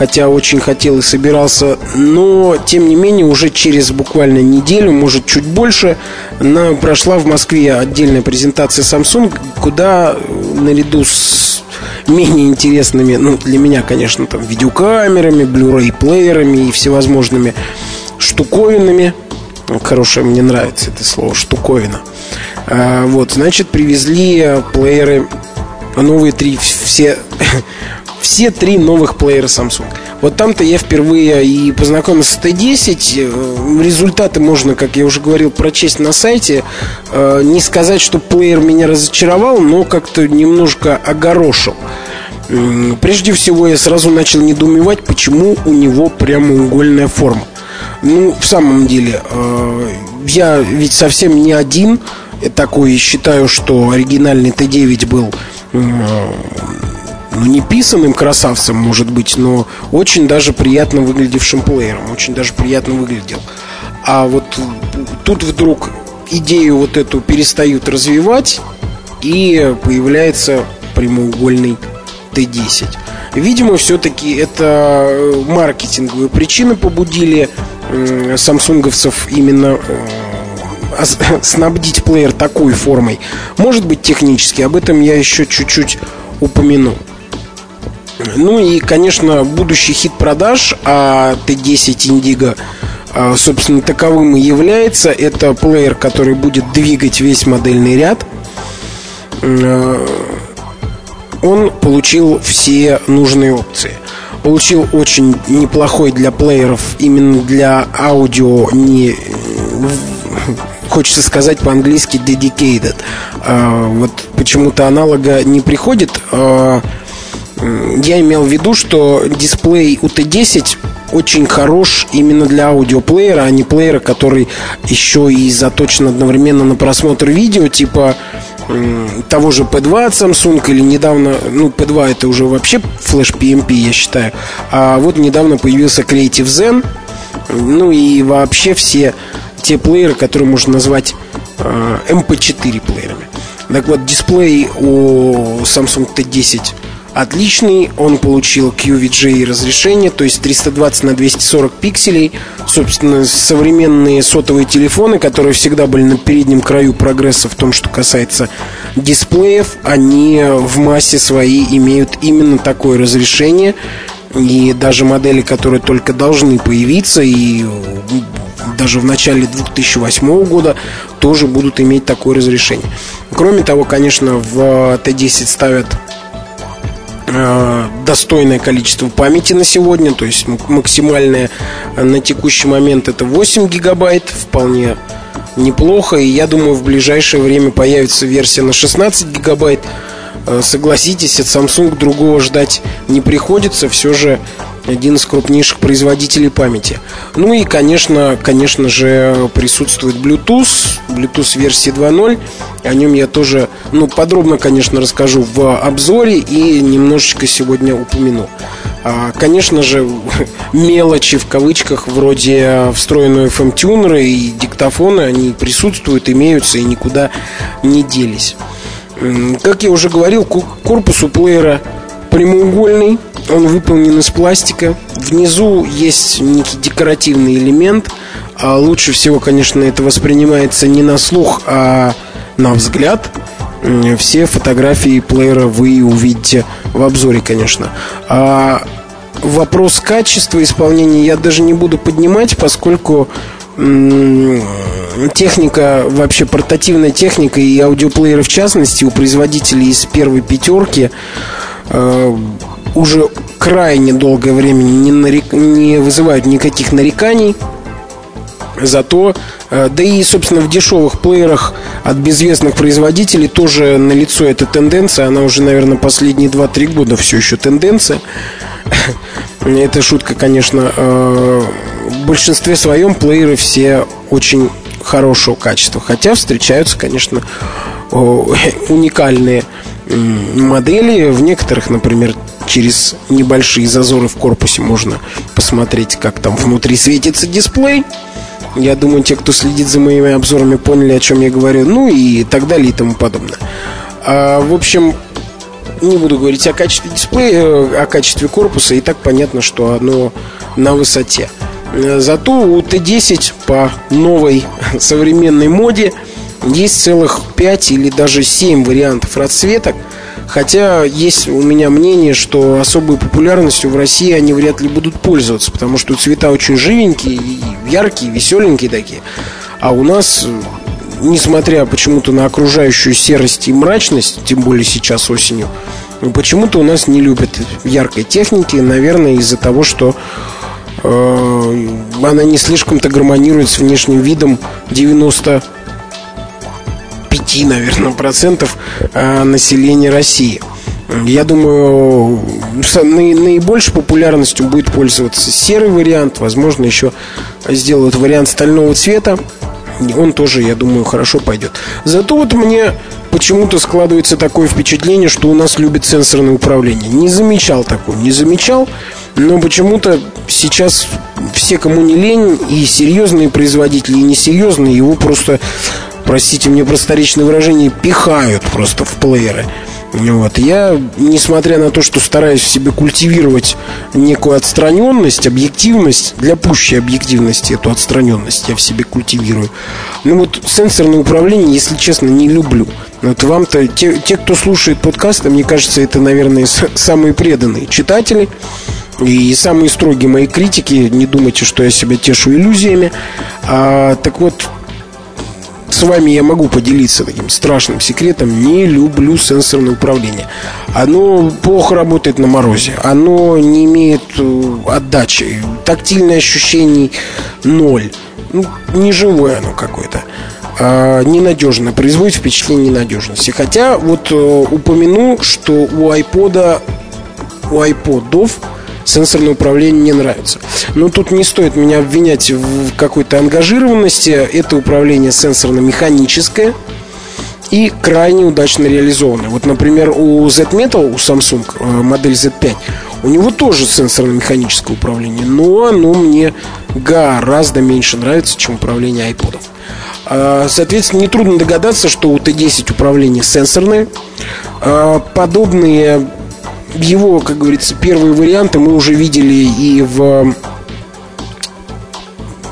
[SPEAKER 5] хотя очень хотел и собирался, но тем не менее уже через буквально неделю, может чуть больше, на, прошла в Москве отдельная презентация Samsung, куда наряду с менее интересными, ну для меня, конечно, там видеокамерами, Blu-ray плеерами и всевозможными штуковинами, хорошее мне нравится это слово штуковина. А, вот, значит, привезли плееры новые три все все три новых плеера Samsung. Вот там-то я впервые и познакомился с Т10. Э, результаты можно, как я уже говорил, прочесть на сайте. Э, не сказать, что плеер меня разочаровал, но как-то немножко огорошил. Прежде всего, я сразу начал недоумевать, почему у него прямоугольная форма. Ну, в самом деле, э, я ведь совсем не один такой считаю, что оригинальный Т9 был ну, не писанным красавцем, может быть, но очень даже приятно выглядевшим плеером, очень даже приятно выглядел. А вот тут вдруг идею вот эту перестают развивать, и появляется прямоугольный Т10. Видимо, все-таки это маркетинговые причины побудили самсунговцев именно э, снабдить плеер такой формой. Может быть, технически, об этом я еще чуть-чуть упомяну. Ну и, конечно, будущий хит продаж, а Т10 Indigo, а, собственно, таковым и является. Это плеер, который будет двигать весь модельный ряд. А, он получил все нужные опции. Получил очень неплохой для плееров, именно для аудио, не хочется сказать по-английски dedicated. А, вот почему-то аналога не приходит я имел в виду, что дисплей у Т10 очень хорош именно для аудиоплеера, а не плеера, который еще и заточен одновременно на просмотр видео, типа того же P2 от Samsung или недавно, ну P2 это уже вообще флеш PMP, я считаю, а вот недавно появился Creative Zen, ну и вообще все те плееры, которые можно назвать э, MP4 плеерами. Так вот, дисплей у Samsung T10 отличный. Он получил QVGA разрешение, то есть 320 на 240 пикселей. Собственно, современные сотовые телефоны, которые всегда были на переднем краю прогресса в том, что касается дисплеев, они в массе своей имеют именно такое разрешение. И даже модели, которые только должны появиться и даже в начале 2008 года тоже будут иметь такое разрешение. Кроме того, конечно, в Т10 ставят достойное количество памяти на сегодня, то есть максимальное на текущий момент это 8 гигабайт, вполне неплохо, и я думаю в ближайшее время появится версия на 16 гигабайт. Э, согласитесь, от Samsung другого ждать не приходится, все же один из крупнейших производителей памяти. Ну и, конечно, конечно же, присутствует Bluetooth, Bluetooth версии 2.0. О нем я тоже, ну, подробно, конечно, расскажу в обзоре и немножечко сегодня упомяну. А, конечно же, мелочи в кавычках, вроде встроенного FM-тюнера и диктофона, они присутствуют, имеются и никуда не делись. Как я уже говорил, корпус у плеера прямоугольный, он выполнен из пластика. Внизу есть некий декоративный элемент. А лучше всего, конечно, это воспринимается не на слух, а на взгляд. Все фотографии плеера вы увидите в обзоре, конечно. А вопрос качества исполнения я даже не буду поднимать, поскольку техника, вообще портативная техника и аудиоплееры в частности у производителей из первой пятерки э, уже крайне долгое время не, нарек... не вызывают никаких нареканий. Зато, э, да и, собственно, в дешевых плеерах от безвестных производителей тоже налицо эта тенденция. Она уже, наверное, последние 2-3 года все еще тенденция. Это шутка, конечно. Э, в большинстве своем плееры все очень хорошего качества. Хотя встречаются, конечно, уникальные модели. В некоторых, например, через небольшие зазоры в корпусе можно посмотреть, как там внутри светится дисплей. Я думаю, те, кто следит за моими обзорами, поняли, о чем я говорю. Ну и так далее и тому подобное. А, в общем, не буду говорить о качестве дисплея, о качестве корпуса. И так понятно, что оно на высоте. Зато у Т10 по новой современной моде есть целых 5 или даже 7 вариантов расцветок. Хотя есть у меня мнение, что особой популярностью в России они вряд ли будут пользоваться, потому что цвета очень живенькие, яркие, веселенькие такие. А у нас, несмотря почему-то на окружающую серость и мрачность, тем более сейчас осенью, почему-то у нас не любят яркой техники, наверное, из-за того, что э, она не слишком-то гармонирует с внешним видом 90 5, наверное, процентов э, населения России. Я думаю, наибольшей популярностью будет пользоваться серый вариант. Возможно, еще сделают вариант стального цвета. Он тоже, я думаю, хорошо пойдет. Зато вот мне почему-то складывается такое впечатление, что у нас любят сенсорное управление. Не замечал такого, не замечал. Но почему-то сейчас все, кому не лень, и серьезные производители, и несерьезные, его просто простите мне просторечное выражение, пихают просто в плееры. Вот. Я, несмотря на то, что стараюсь в себе культивировать некую отстраненность, объективность, для пущей объективности эту отстраненность я в себе культивирую. Ну вот сенсорное управление, если честно, не люблю. Вот вам-то, те, те, кто слушает подкасты, мне кажется, это, наверное, самые преданные читатели и самые строгие мои критики. Не думайте, что я себя тешу иллюзиями. А, так вот, с вами я могу поделиться таким страшным секретом. Не люблю сенсорное управление. Оно плохо работает на морозе. Оно не имеет э, отдачи. Тактильное ощущений ноль. Ну, не живое оно какое-то. А, ненадежно. Производит впечатление ненадежности. Хотя вот э, упомяну, что у iPod, у iPodов сенсорное управление не нравится. Но тут не стоит меня обвинять в какой-то ангажированности. Это управление сенсорно-механическое и крайне удачно реализованное. Вот, например, у Z-Metal, у Samsung, э, модель Z5, у него тоже сенсорно-механическое управление, но оно мне гораздо меньше нравится, чем управление iPod. А, соответственно, нетрудно догадаться, что у Т10 управление сенсорное. А, подобные его, как говорится, первые варианты мы уже видели и в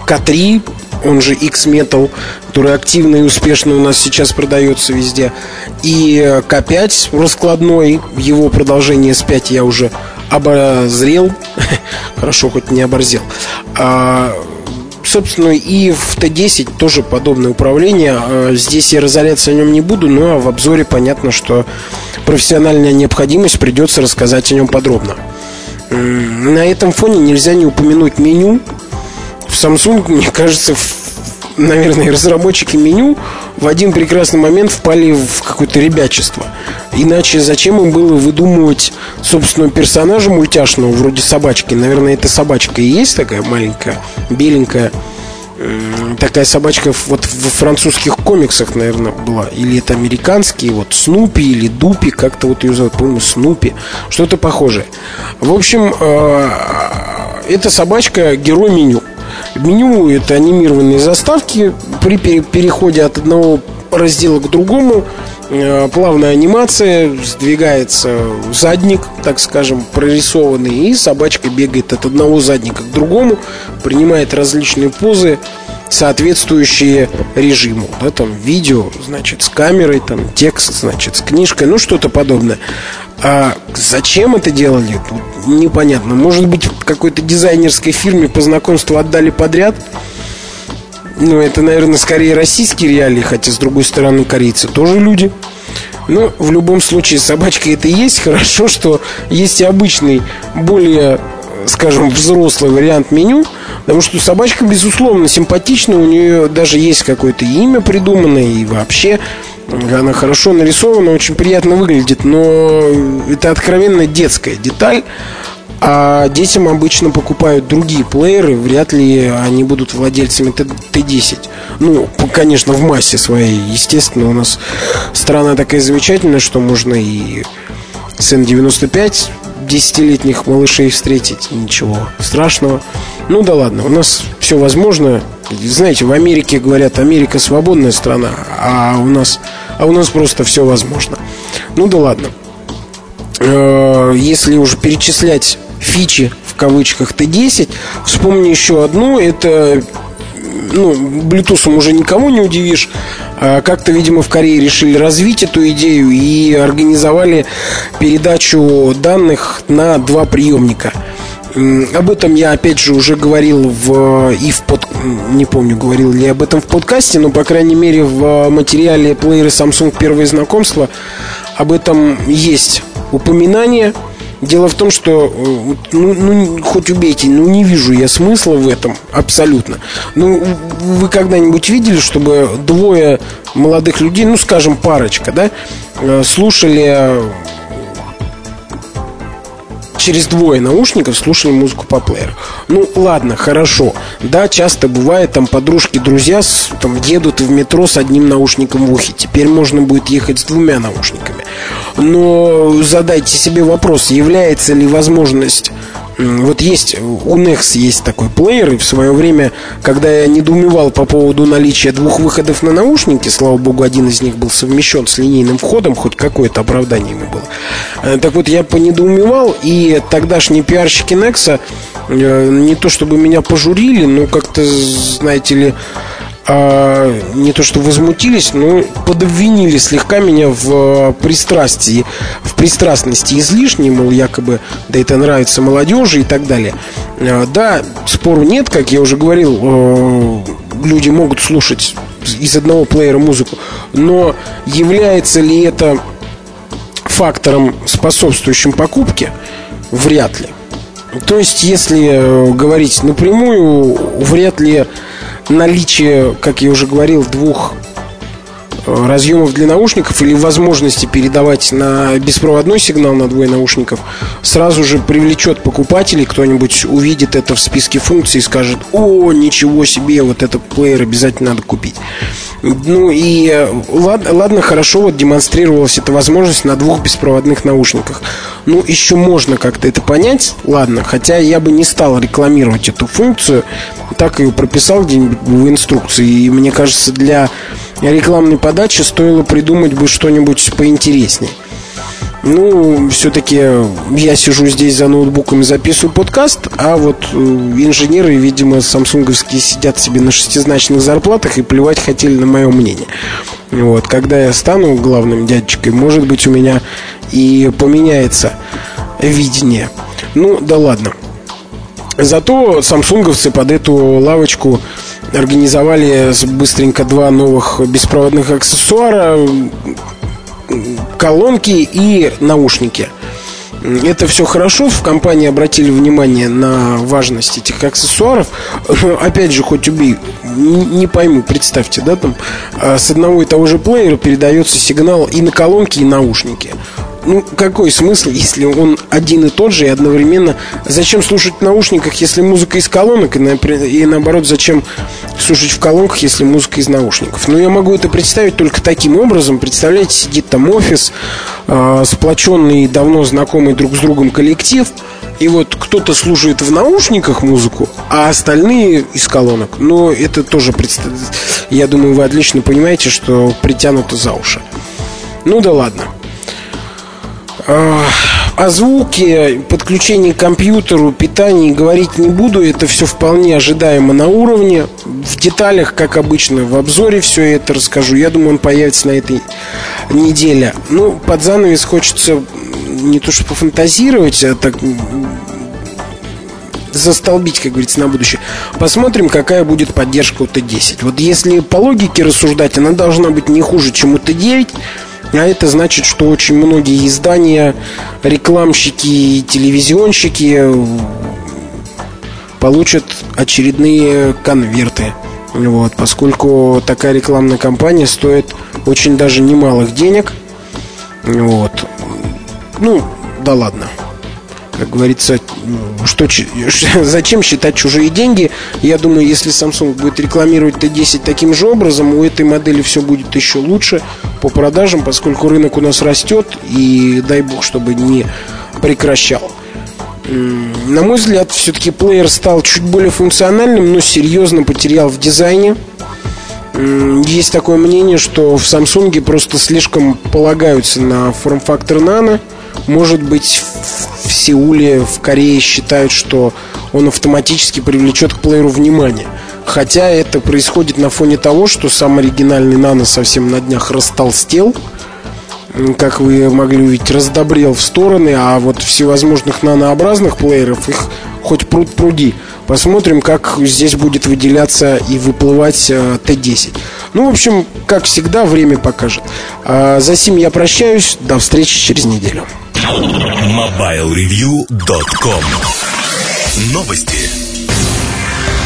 [SPEAKER 5] К3, он же X-Metal, который активно и успешно у нас сейчас продается везде. И К5 раскладной, его продолжение S5 я уже обозрел. Хорошо, хоть не оборзел. А, собственно, и в Т10 тоже подобное управление. А, здесь я разоряться о нем не буду, но в обзоре понятно, что профессиональная необходимость, придется рассказать о нем подробно. На этом фоне нельзя не упомянуть меню. В Samsung, мне кажется, наверное, разработчики меню в один прекрасный момент впали в какое-то ребячество. Иначе зачем им было выдумывать собственного персонажа мультяшного, вроде собачки? Наверное, это собачка и есть такая маленькая, беленькая. Такая собачка вот в французских комиксах, наверное, была. Или это американские, вот Снупи или Дупи, как-то вот ее зовут, помню, Снупи. Что-то похожее. В общем, э, эта собачка герой меню. Меню это анимированные заставки. При переходе от одного раздела к другому плавная анимация, сдвигается задник, так скажем, прорисованный, и собачка бегает от одного задника к другому, принимает различные позы, соответствующие режиму. Да, там видео, значит, с камерой, там текст, значит, с книжкой, ну что-то подобное. А зачем это делали, непонятно. Может быть, какой-то дизайнерской фирме по знакомству отдали подряд. Ну, это, наверное, скорее российские реалии, хотя, с другой стороны, корейцы тоже люди. Но в любом случае, собачка это и есть. Хорошо, что есть и обычный, более скажем, взрослый вариант меню, потому что собачка, безусловно, симпатична, у нее даже есть какое-то имя придуманное, и вообще она хорошо нарисована, очень приятно выглядит, но это откровенно детская деталь. А детям обычно покупают другие плееры, вряд ли они будут владельцами Т-10. Ну, конечно, в массе своей, естественно, у нас страна такая замечательная, что можно и с N95 десятилетних малышей встретить, ничего страшного. Ну да ладно, у нас все возможно. Знаете, в Америке говорят, Америка свободная страна, а у нас, а у нас просто все возможно. Ну да ладно. Э, если уже перечислять фичи в кавычках Т10, вспомни еще одну, это ну, Bluetooth уже никому не удивишь. А как-то, видимо, в Корее решили развить эту идею и организовали передачу данных на два приемника. Об этом я, опять же, уже говорил в, и в под... Не помню, говорил ли я об этом в подкасте, но, по крайней мере, в материале плееры Samsung «Первое знакомство» об этом есть упоминание – Дело в том, что, э, ну, ну, хоть убейте, ну, не вижу я смысла в этом абсолютно. Ну, вы когда-нибудь видели, чтобы двое молодых людей, ну, скажем, парочка, да, э, слушали через двое наушников слушали музыку по плееру. Ну, ладно, хорошо. Да, часто бывает, там подружки, друзья с, там, едут в метро с одним наушником в ухе. Теперь можно будет ехать с двумя наушниками. Но задайте себе вопрос, является ли возможность вот есть, у Nex есть такой плеер, и в свое время, когда я недоумевал по поводу наличия двух выходов на наушники, слава богу, один из них был совмещен с линейным входом, хоть какое-то оправдание ему было. Э, так вот, я понедоумевал, и тогдашние пиарщики Nexa э, не то чтобы меня пожурили, но как-то, знаете ли, а, не то что возмутились, но подобвинили слегка меня в пристрастии, в пристрастности излишней, мол, якобы, да это нравится молодежи и так далее. А, да, спору нет, как я уже говорил, а, люди могут слушать из одного плеера музыку, но является ли это фактором, способствующим покупке? Вряд ли. То есть, если э, говорить напрямую, вряд ли наличие, как я уже говорил, двух разъемов для наушников или возможности передавать на беспроводной сигнал на двое наушников сразу же привлечет покупателей, кто-нибудь увидит это в списке функций и скажет, о, ничего себе, вот этот плеер обязательно надо купить. Ну и э, ладно, ладно, хорошо, вот демонстрировалась эта возможность на двух беспроводных наушниках. Ну, еще можно как-то это понять, ладно, хотя я бы не стал рекламировать эту функцию, так ее прописал где-нибудь в инструкции. И мне кажется, для рекламной подачи стоило придумать бы что-нибудь поинтереснее. Ну, все-таки я сижу здесь за ноутбуком и записываю подкаст, а вот э, инженеры, видимо, самсунговские сидят себе на шестизначных зарплатах и плевать хотели на мое мнение. Вот, когда я стану главным дядечкой, может быть, у меня и поменяется видение. Ну, да ладно. Зато самсунговцы под эту лавочку организовали быстренько два новых беспроводных аксессуара колонки и наушники. Это все хорошо, в компании обратили внимание на важность этих аксессуаров. Опять же, хоть убей, не пойму, представьте, да, там а, с одного и того же плеера передается сигнал и на колонки, и наушники ну, какой смысл, если он один и тот же и одновременно... Зачем слушать в наушниках, если музыка из колонок, и, на, и наоборот, зачем слушать в колонках, если музыка из наушников? Ну, я могу это представить только таким образом. Представляете, сидит там офис, э, сплоченный, давно знакомый друг с другом коллектив, и вот кто-то слушает в наушниках музыку, а остальные из колонок. Но это тоже, я думаю, вы отлично понимаете, что притянуто за уши. Ну да ладно. О звуке, подключении к компьютеру, питании говорить не буду. Это все вполне ожидаемо на уровне. В деталях, как обычно, в обзоре все это расскажу. Я думаю, он появится на этой неделе. Ну, под занавес хочется не то что пофантазировать, а так застолбить, как говорится, на будущее. Посмотрим, какая будет поддержка у Т10. Вот если по логике рассуждать, она должна быть не хуже, чем у Т9. А это значит, что очень многие издания, рекламщики и телевизионщики получат очередные конверты. Вот, поскольку такая рекламная кампания стоит очень даже немалых денег. Вот. Ну, да ладно. Как говорится, что, зачем считать чужие деньги? Я думаю, если Samsung будет рекламировать Т10 таким же образом, у этой модели все будет еще лучше по продажам, поскольку рынок у нас растет, и дай бог, чтобы не прекращал. На мой взгляд, все-таки плеер стал чуть более функциональным, но серьезно потерял в дизайне. Есть такое мнение, что в Samsung просто слишком полагаются на форм-фактор Nano. Может быть, в Сеуле, в Корее считают, что он автоматически привлечет к плееру внимание. Хотя это происходит на фоне того, что сам оригинальный Nano совсем на днях растолстел – как вы могли увидеть, раздобрел в стороны, а вот всевозможных нанообразных плееров их хоть пруд пруди. Посмотрим, как здесь будет выделяться и выплывать э, Т-10. Ну, в общем, как всегда, время покажет. А за сим я прощаюсь. До встречи через неделю.
[SPEAKER 1] MobileReview.com Новости.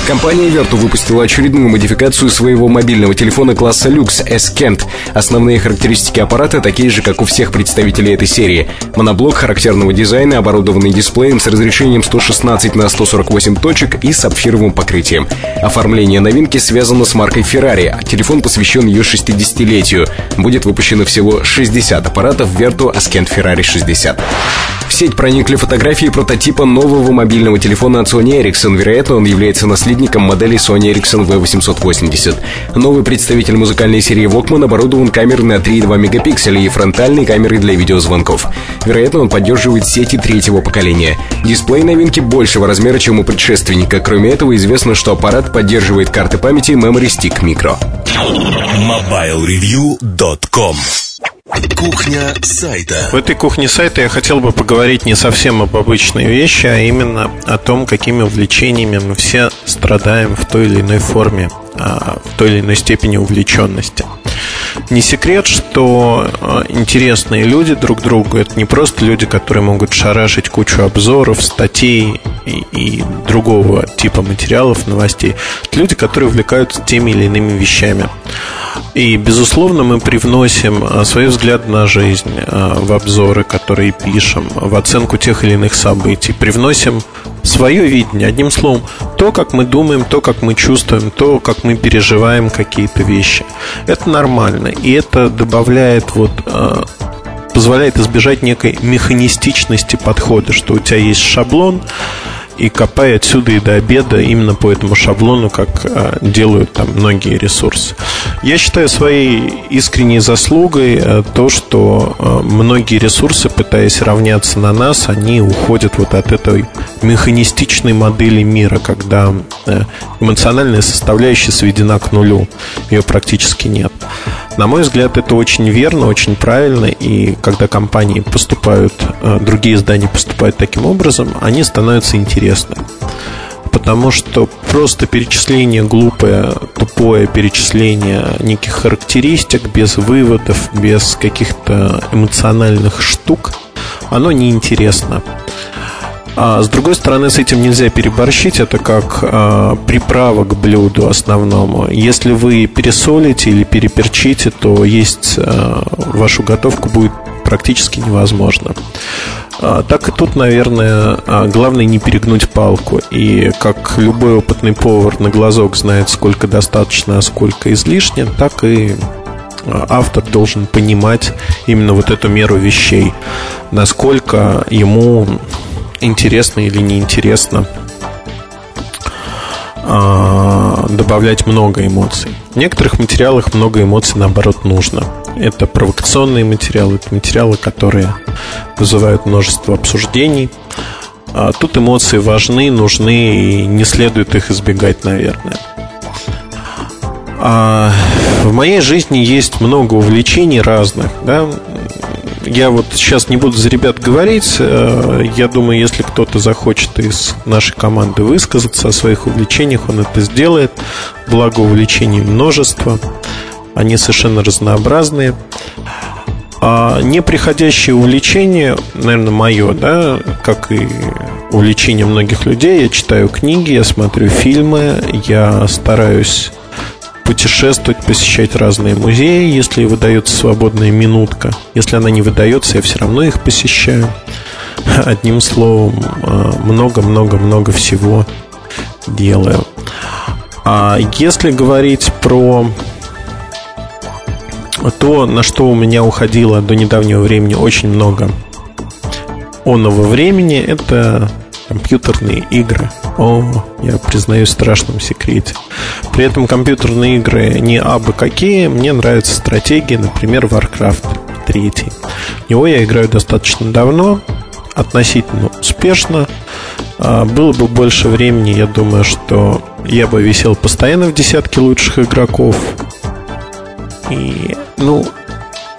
[SPEAKER 2] Компания Vertu выпустила очередную модификацию своего мобильного телефона класса Lux S-Kent. Основные характеристики аппарата такие же, как у всех представителей этой серии. Моноблок характерного дизайна, оборудованный дисплеем с разрешением 116 на 148 точек и сапфировым покрытием. Оформление новинки связано с маркой Ferrari, а телефон посвящен ее 60-летию. Будет выпущено всего 60 аппаратов Vertu Ascent Ferrari 60. В сеть проникли фотографии прототипа нового мобильного телефона от Sony Ericsson. Вероятно, он является наследником модели Sony Ericsson V880. Новый представитель музыкальной серии Walkman оборудован камерой на 3,2 мегапикселя и фронтальной камерой для видеозвонков. Вероятно, он поддерживает сети третьего поколения. Дисплей новинки большего размера, чем у предшественника. Кроме этого, известно, что аппарат поддерживает карты памяти Memory Stick Micro.
[SPEAKER 1] MobileReview.com Кухня сайта.
[SPEAKER 3] В этой кухне сайта я хотел бы поговорить не совсем об обычной вещи, а именно о том, какими увлечениями мы все страдаем в той или иной форме, в той или иной степени увлеченности. Не секрет, что а, интересные люди друг другу это не просто люди, которые могут шарашить кучу обзоров, статей и, и другого типа материалов, новостей. Это люди, которые увлекаются теми или иными вещами. И, безусловно, мы привносим а, свой взгляд на жизнь а, в обзоры, которые пишем, в оценку тех или иных событий. Привносим свое видение, одним словом, то, как мы думаем, то, как мы чувствуем, то, как мы переживаем какие-то вещи. Это нормально. И это добавляет вот а, позволяет избежать некой механистичности подхода, что у тебя есть шаблон, и копай отсюда и до обеда именно по этому шаблону, как а, делают там многие ресурсы. Я считаю своей искренней заслугой а, то, что а, многие ресурсы, пытаясь равняться на нас, они уходят вот от этой механистичной модели мира, когда а, эмоциональная составляющая сведена к нулю, ее практически нет. На мой взгляд, это очень верно, очень правильно, и когда компании поступают, а, другие издания поступают таким образом, они становятся интересно. Потому что просто перечисление глупое, тупое перечисление неких характеристик без выводов, без каких-то эмоциональных штук, оно неинтересно. А с другой стороны, с этим нельзя переборщить. Это как а, приправа к блюду основному. Если вы пересолите или переперчите, то есть а, вашу готовку будет практически невозможно. А, так и тут, наверное, а, главное не перегнуть палку. И как любой опытный повар на глазок знает, сколько достаточно, а сколько излишне, так и автор должен понимать именно вот эту меру вещей. Насколько ему интересно или неинтересно добавлять много эмоций. В некоторых материалах много эмоций, наоборот, нужно. Это провокационные материалы, это материалы, которые вызывают множество обсуждений. А тут эмоции важны, нужны, и не следует их избегать, наверное. А в моей жизни есть много увлечений разных. Да? Я вот сейчас не буду за ребят говорить. Э, я думаю, если кто-то захочет из нашей команды высказаться о своих увлечениях, он это сделает. Благо увлечений множество. Они совершенно разнообразные. А неприходящее увлечение, наверное, мое, да, как и увлечение многих людей. Я читаю книги, я смотрю фильмы, я стараюсь путешествовать, посещать разные музеи, если выдается свободная минутка. Если она не выдается, я все равно их посещаю. Одним словом, а, много-много-много всего делаю. А если говорить про то, на что у меня уходило до недавнего времени очень много онного времени, это компьютерные игры. О, я признаюсь в страшном секрете. При этом компьютерные игры не абы какие. Мне нравятся стратегии, например, Warcraft 3. В него я играю достаточно давно, относительно успешно. А, было бы больше времени, я думаю, что я бы висел постоянно в десятке лучших игроков. И, ну,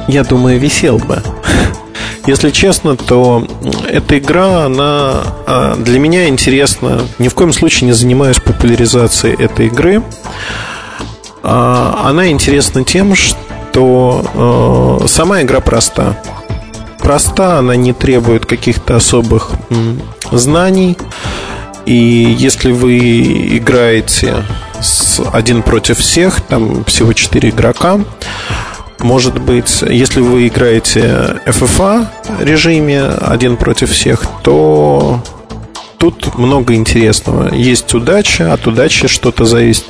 [SPEAKER 3] я думаю, висел бы. Если честно, то эта игра, она а, для меня интересна. Ни в коем случае не занимаюсь популяризацией этой игры. А, она интересна тем, что э, сама игра проста. Проста, она не требует каких-то особых знаний. И если вы играете с один против всех, там всего 4 игрока, может быть, если вы играете FFA режиме один против всех, то тут много интересного. Есть удача, от удачи что-то зависит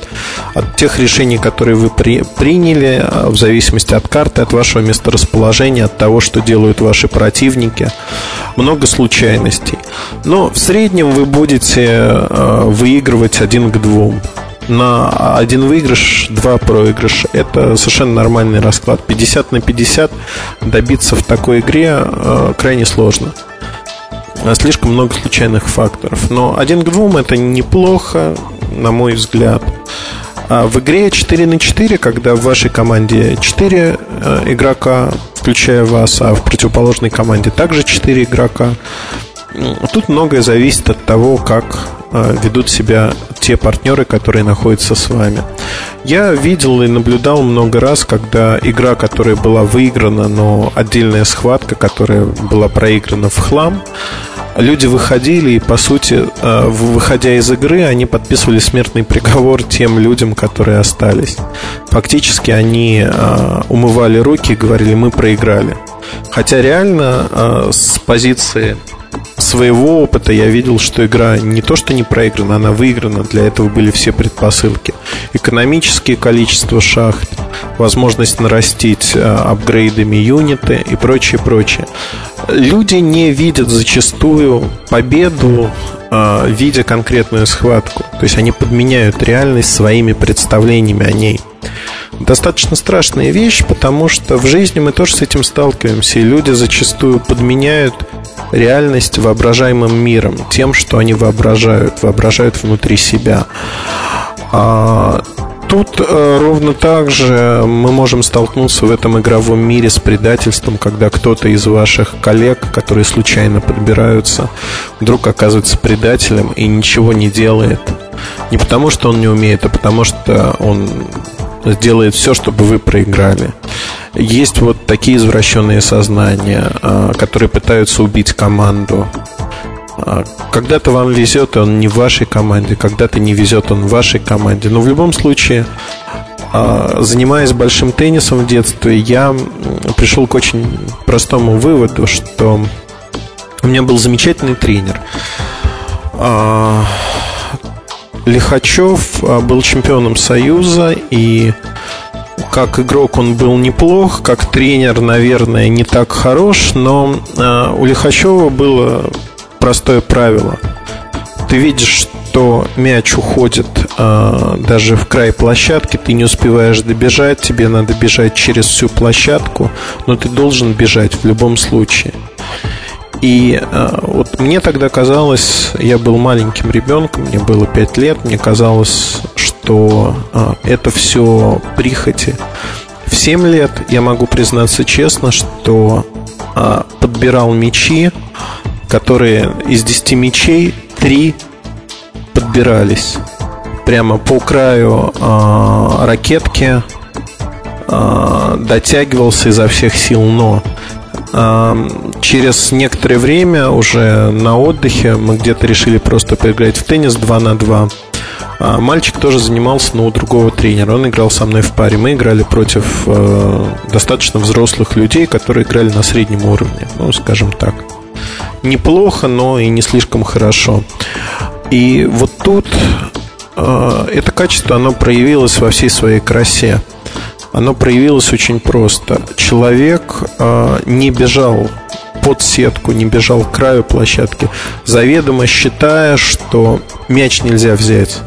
[SPEAKER 3] от тех решений, которые вы при, приняли, а, в зависимости от карты, от вашего месторасположения, от того, что делают ваши противники. Много случайностей. Но в среднем вы будете а, выигрывать один к двум на один выигрыш, два проигрыша. Это совершенно нормальный расклад. 50 на 50 добиться в такой игре э, крайне сложно. Слишком много случайных факторов. Но один к двум это неплохо, на мой взгляд. А в игре 4 на 4, когда в вашей команде 4 э, игрока, включая вас, а в противоположной команде также 4 игрока, Тут многое зависит от того, как а, ведут себя те партнеры, которые находятся с вами. Я видел и наблюдал много раз, когда игра, которая была выиграна, но отдельная схватка, которая была проиграна в хлам, люди выходили и, по сути, а, выходя из игры, они подписывали смертный приговор тем людям, которые остались. Фактически они а, умывали руки и говорили, мы проиграли. Хотя реально с позиции своего опыта я видел, что игра не то что не проиграна, она выиграна. Для этого были все предпосылки. Экономические количество шахт, возможность нарастить э, апгрейдами юниты и прочее, прочее. Люди не видят зачастую победу, э, видя конкретную схватку. То есть они подменяют реальность своими представлениями о ней достаточно страшная вещь, потому что в жизни мы тоже с этим сталкиваемся, и люди зачастую подменяют реальность воображаемым миром, тем, что они воображают, воображают внутри себя. А тут э, ровно так же мы можем столкнуться в этом игровом мире с предательством, когда кто-то из ваших коллег, которые случайно подбираются, вдруг оказывается предателем и ничего не делает. Не потому, что он не умеет, а потому, что он сделает все, чтобы вы проиграли. Есть вот такие извращенные сознания, а, которые пытаются убить команду. А, когда-то вам везет, и он не в вашей команде, когда-то не везет, он в вашей команде. Но в любом случае, а, занимаясь большим теннисом в детстве, я пришел к очень простому выводу, что у меня был замечательный тренер. Лихачев был чемпионом Союза, и как игрок он был неплох, как тренер, наверное, не так хорош, но э, у Лихачева было простое правило. Ты видишь, что мяч уходит э, даже в край площадки, ты не успеваешь добежать, тебе надо бежать через всю площадку, но ты должен бежать в любом случае. И э, вот мне тогда казалось, я был маленьким ребенком, мне было 5 лет, мне казалось, что э, это все прихоти. В 7 лет я могу признаться честно, что э, подбирал мечи, которые из 10 мечей 3 подбирались прямо по краю ракетки, дотягивался изо всех сил, но через некоторое время уже на отдыхе мы где-то решили просто поиграть в теннис 2 на 2. А мальчик тоже занимался, но у другого тренера. Он играл со мной в паре. Мы играли против э, достаточно взрослых людей, которые играли на среднем уровне. Ну, скажем так. Неплохо, но и не слишком хорошо. И вот тут э, это качество, оно проявилось во всей своей красе. Оно проявилось очень просто. Человек э, не бежал под сетку, не бежал к краю площадки, заведомо считая, что мяч нельзя взять.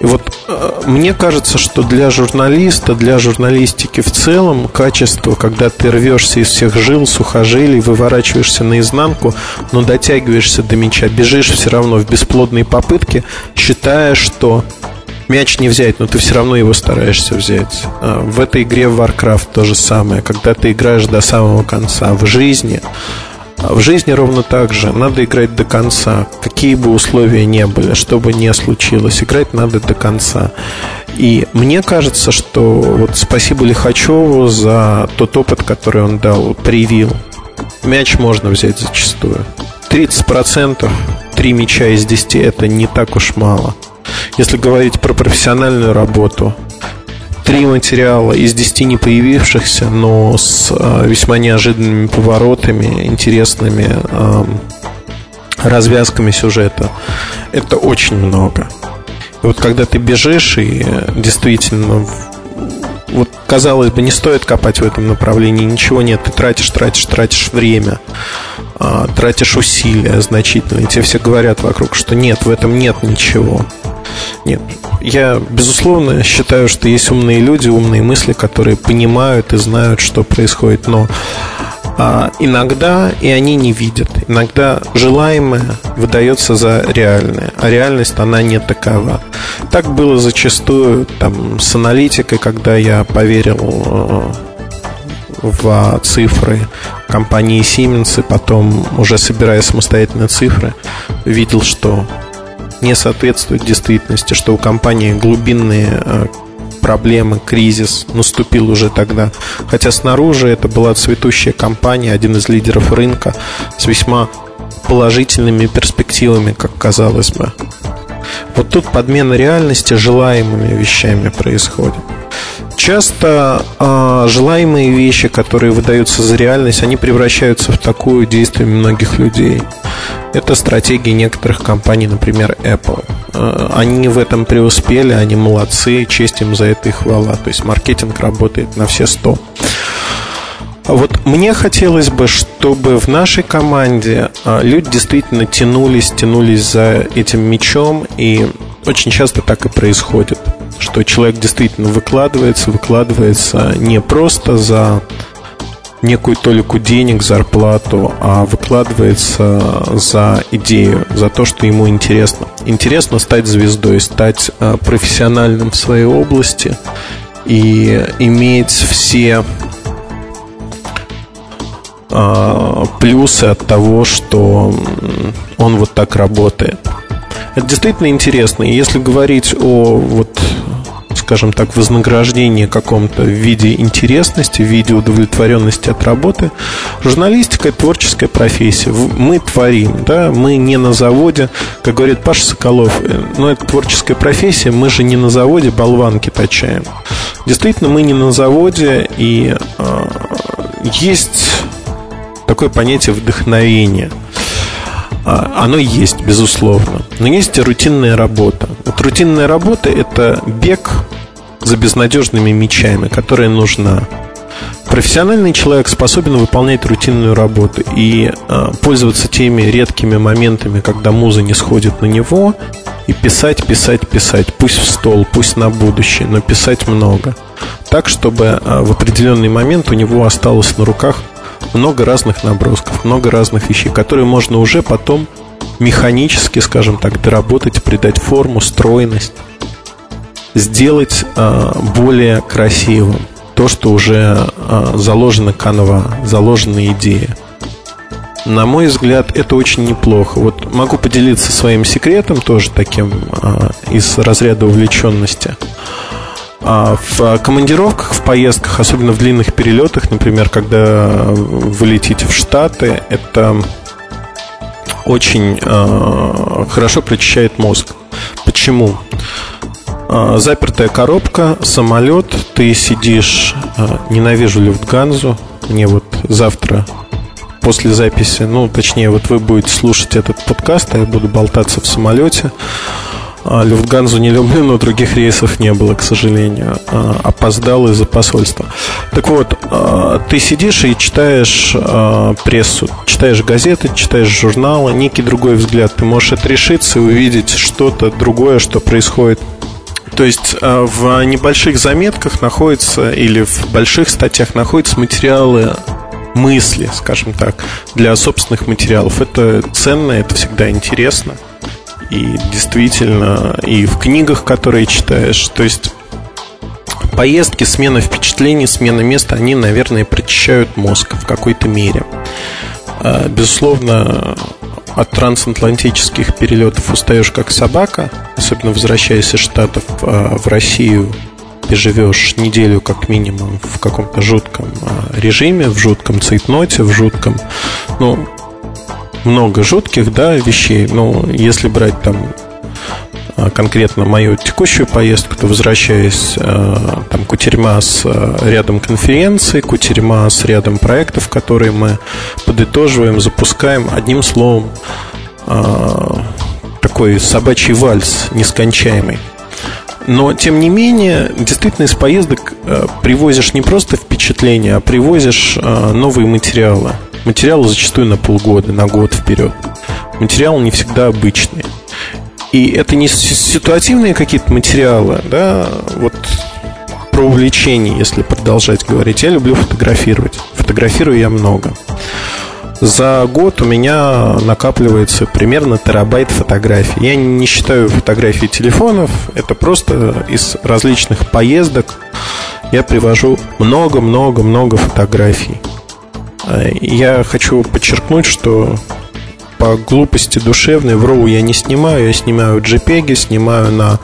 [SPEAKER 3] И вот э, мне кажется, что для журналиста, для журналистики в целом качество, когда ты рвешься из всех жил, сухожилий, выворачиваешься наизнанку, но дотягиваешься до мяча, бежишь все равно в бесплодной попытке, считая, что мяч не взять, но ты все равно его стараешься взять. А, в этой игре в Warcraft то же самое. Когда ты играешь до самого конца в жизни, а, в жизни ровно так же. Надо играть до конца. Какие бы условия не были, что бы ни случилось, играть надо до конца. И мне кажется, что вот спасибо Лихачеву за тот опыт, который он дал, привил. Мяч можно взять зачастую. 30%, 3 мяча из 10 это не так уж мало. Если говорить про профессиональную работу, три материала из десяти не появившихся, но с э, весьма неожиданными поворотами, интересными э, развязками сюжета. Это очень много. И вот когда ты бежишь и действительно вот казалось бы, не стоит копать в этом направлении, ничего нет, ты тратишь, тратишь, тратишь время, э, тратишь усилия значительные. Тебе все говорят вокруг, что нет, в этом нет ничего. Нет, я, безусловно, считаю, что есть умные люди, умные мысли, которые понимают и знают, что происходит, но а, иногда и они не видят. Иногда желаемое выдается за реальное, а реальность, она не такова. Так было зачастую там, с аналитикой, когда я поверил э, в цифры компании Siemens, и потом, уже собирая самостоятельно цифры, видел, что не соответствует действительности, что у компании глубинные э, проблемы, кризис наступил уже тогда. Хотя снаружи это была цветущая компания, один из лидеров рынка с весьма положительными перспективами, как казалось бы. Вот тут подмена реальности желаемыми вещами происходит. Часто э, желаемые вещи, которые выдаются за реальность, они превращаются в такую действие многих людей. Это стратегии некоторых компаний, например, Apple. Э, они в этом преуспели, они молодцы, честь им за это и хвала. То есть маркетинг работает на все сто. Вот мне хотелось бы, чтобы в нашей команде люди действительно тянулись, тянулись за этим мечом, и очень часто так и происходит что человек действительно выкладывается, выкладывается не просто за некую толику денег, зарплату, а выкладывается за идею, за то, что ему интересно. Интересно стать звездой, стать э, профессиональным в своей области и иметь все э, плюсы от того, что он вот так работает. Это действительно интересно. И если говорить о вот скажем так, вознаграждении каком-то в виде интересности, в виде удовлетворенности от работы. Журналистика – творческая профессия. Мы творим, да, мы не на заводе. Как говорит Паша Соколов, э, но это творческая профессия, мы же не на заводе болванки точаем. Действительно, мы не на заводе, и э, есть такое понятие вдохновения – оно есть, безусловно. Но есть и рутинная работа. Вот рутинная работа – это бег за безнадежными мечами, которая нужна. Профессиональный человек способен выполнять рутинную работу и э, пользоваться теми редкими моментами, когда муза не сходит на него, и писать, писать, писать. Пусть в стол, пусть на будущее, но писать много. Так, чтобы э, в определенный момент у него осталось на руках много разных набросков, много разных вещей, которые можно уже потом механически, скажем так, доработать, придать форму, стройность, сделать э, более красивым то, что уже э, заложена канва, заложена идея. На мой взгляд, это очень неплохо. Вот могу поделиться своим секретом, тоже таким э, из разряда увлеченности. А в командировках, в поездках, особенно в длинных перелетах, например, когда вы летите в Штаты, это очень э, хорошо прочищает мозг. Почему? Э, запертая коробка, самолет, ты сидишь, э, ненавижу Люфтганзу, мне вот завтра после записи, ну, точнее, вот вы будете слушать этот подкаст, а я буду болтаться в самолете. А, Люфтганзу не люблю, но других рейсов не было, к сожалению. А, опоздал из-за посольства. Так вот, а, ты сидишь и читаешь прессу, читаешь газеты, читаешь журналы, некий другой взгляд. Ты можешь отрешиться и увидеть что-то другое, что происходит то есть в небольших заметках находятся или в больших статьях находятся материалы мысли, скажем так, для собственных материалов. Это ценно, это всегда интересно. И действительно, и в книгах, которые читаешь, то есть поездки, смена впечатлений, смена места, они, наверное, прочищают мозг в какой-то мере. А, безусловно, от трансатлантических перелетов устаешь как собака, особенно возвращаясь из Штатов а, в Россию, ты живешь неделю как минимум в каком-то жутком а, режиме, в жутком цейтноте, в жутком, ну, много жутких, да, вещей. Но если брать там а, конкретно мою текущую поездку, то возвращаясь а, там кутерьма с а, рядом конференций, кутерьма с рядом проектов, которые мы подытоживаем, запускаем, одним словом, такой собачий вальс нескончаемый. Но, тем не менее, действительно из поездок привозишь не просто впечатления, а привозишь новые материалы – Материалы зачастую на полгода, на год вперед. Материалы не всегда обычные. И это не ситуативные какие-то материалы, да, вот про увлечение, если продолжать говорить. Я люблю фотографировать. Фотографирую я много. За год у меня накапливается примерно терабайт фотографий. Я не считаю фотографии телефонов, это просто из различных поездок я привожу много-много-много фотографий. Я хочу подчеркнуть, что по глупости душевной в RAW я не снимаю, я снимаю JPEG, снимаю на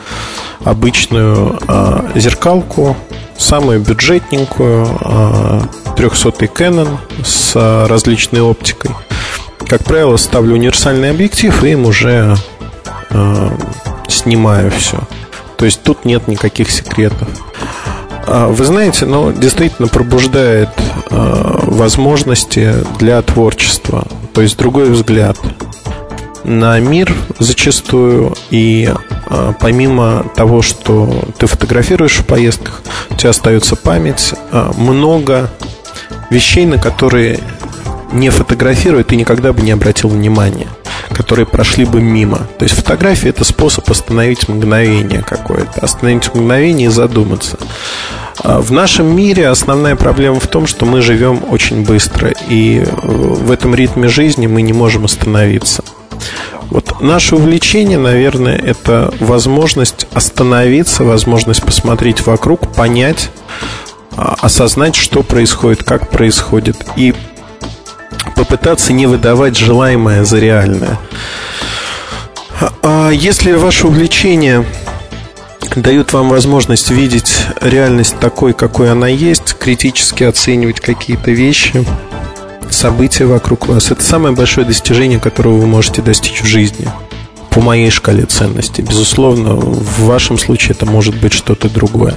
[SPEAKER 3] обычную э, зеркалку, самую бюджетненькую, э, 300 Canon с э, различной оптикой. Как правило, ставлю универсальный объектив и им уже э, снимаю все. То есть тут нет никаких секретов. А, вы знаете, ну, действительно пробуждает э, возможности для творчества, то есть другой взгляд на мир зачастую. И э, помимо того, что ты фотографируешь в поездках, у тебя остается память, э, много вещей, на которые не фотографируя, ты никогда бы не обратил внимания которые прошли бы мимо. То есть фотография это способ остановить мгновение какое-то, остановить мгновение и задуматься. А в нашем мире основная проблема в том, что мы живем очень быстро, и э, в этом ритме жизни мы не можем остановиться. Вот наше увлечение, наверное, это возможность остановиться, возможность посмотреть вокруг, понять, а, осознать, что происходит, как происходит, и попытаться не выдавать желаемое за реальное. А если ваше увлечение дают вам возможность видеть реальность такой, какой она есть, критически оценивать какие-то вещи, события вокруг вас. Это самое большое достижение, которого вы можете достичь в жизни по моей шкале ценностей. Безусловно, в вашем случае это может быть что-то другое.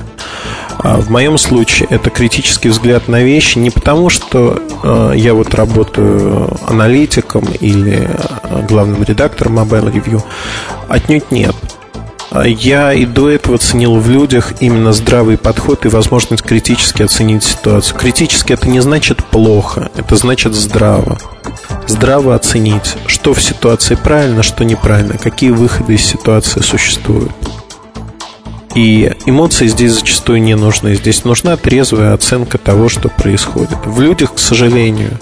[SPEAKER 3] А в моем случае это критический взгляд на вещи не потому, что э, я вот работаю аналитиком или э, главным редактором Mobile Review. Отнюдь нет. Я и до этого ценил в людях именно здравый подход и возможность критически оценить ситуацию. Критически это не значит плохо, это значит здраво. Здраво оценить, что в ситуации правильно, что неправильно, какие выходы из ситуации существуют. И эмоции здесь зачастую не нужны. Здесь нужна трезвая оценка того, что происходит. В людях, к сожалению,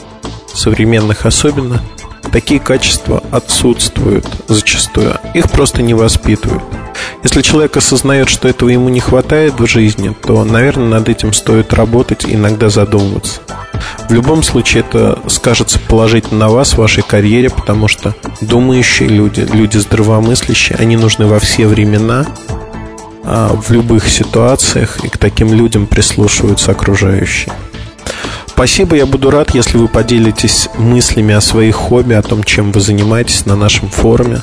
[SPEAKER 3] современных особенно, такие качества отсутствуют зачастую. Их просто не воспитывают. Если человек осознает, что этого ему не хватает в жизни, то, наверное, над этим стоит работать и иногда задумываться. В любом случае это скажется положительно на вас, в вашей карьере, потому что думающие люди, люди здравомыслящие, они нужны во все времена, в любых ситуациях, и к таким людям прислушиваются окружающие. Спасибо, я буду рад, если вы поделитесь мыслями о своих хобби, о том, чем вы занимаетесь на нашем форуме.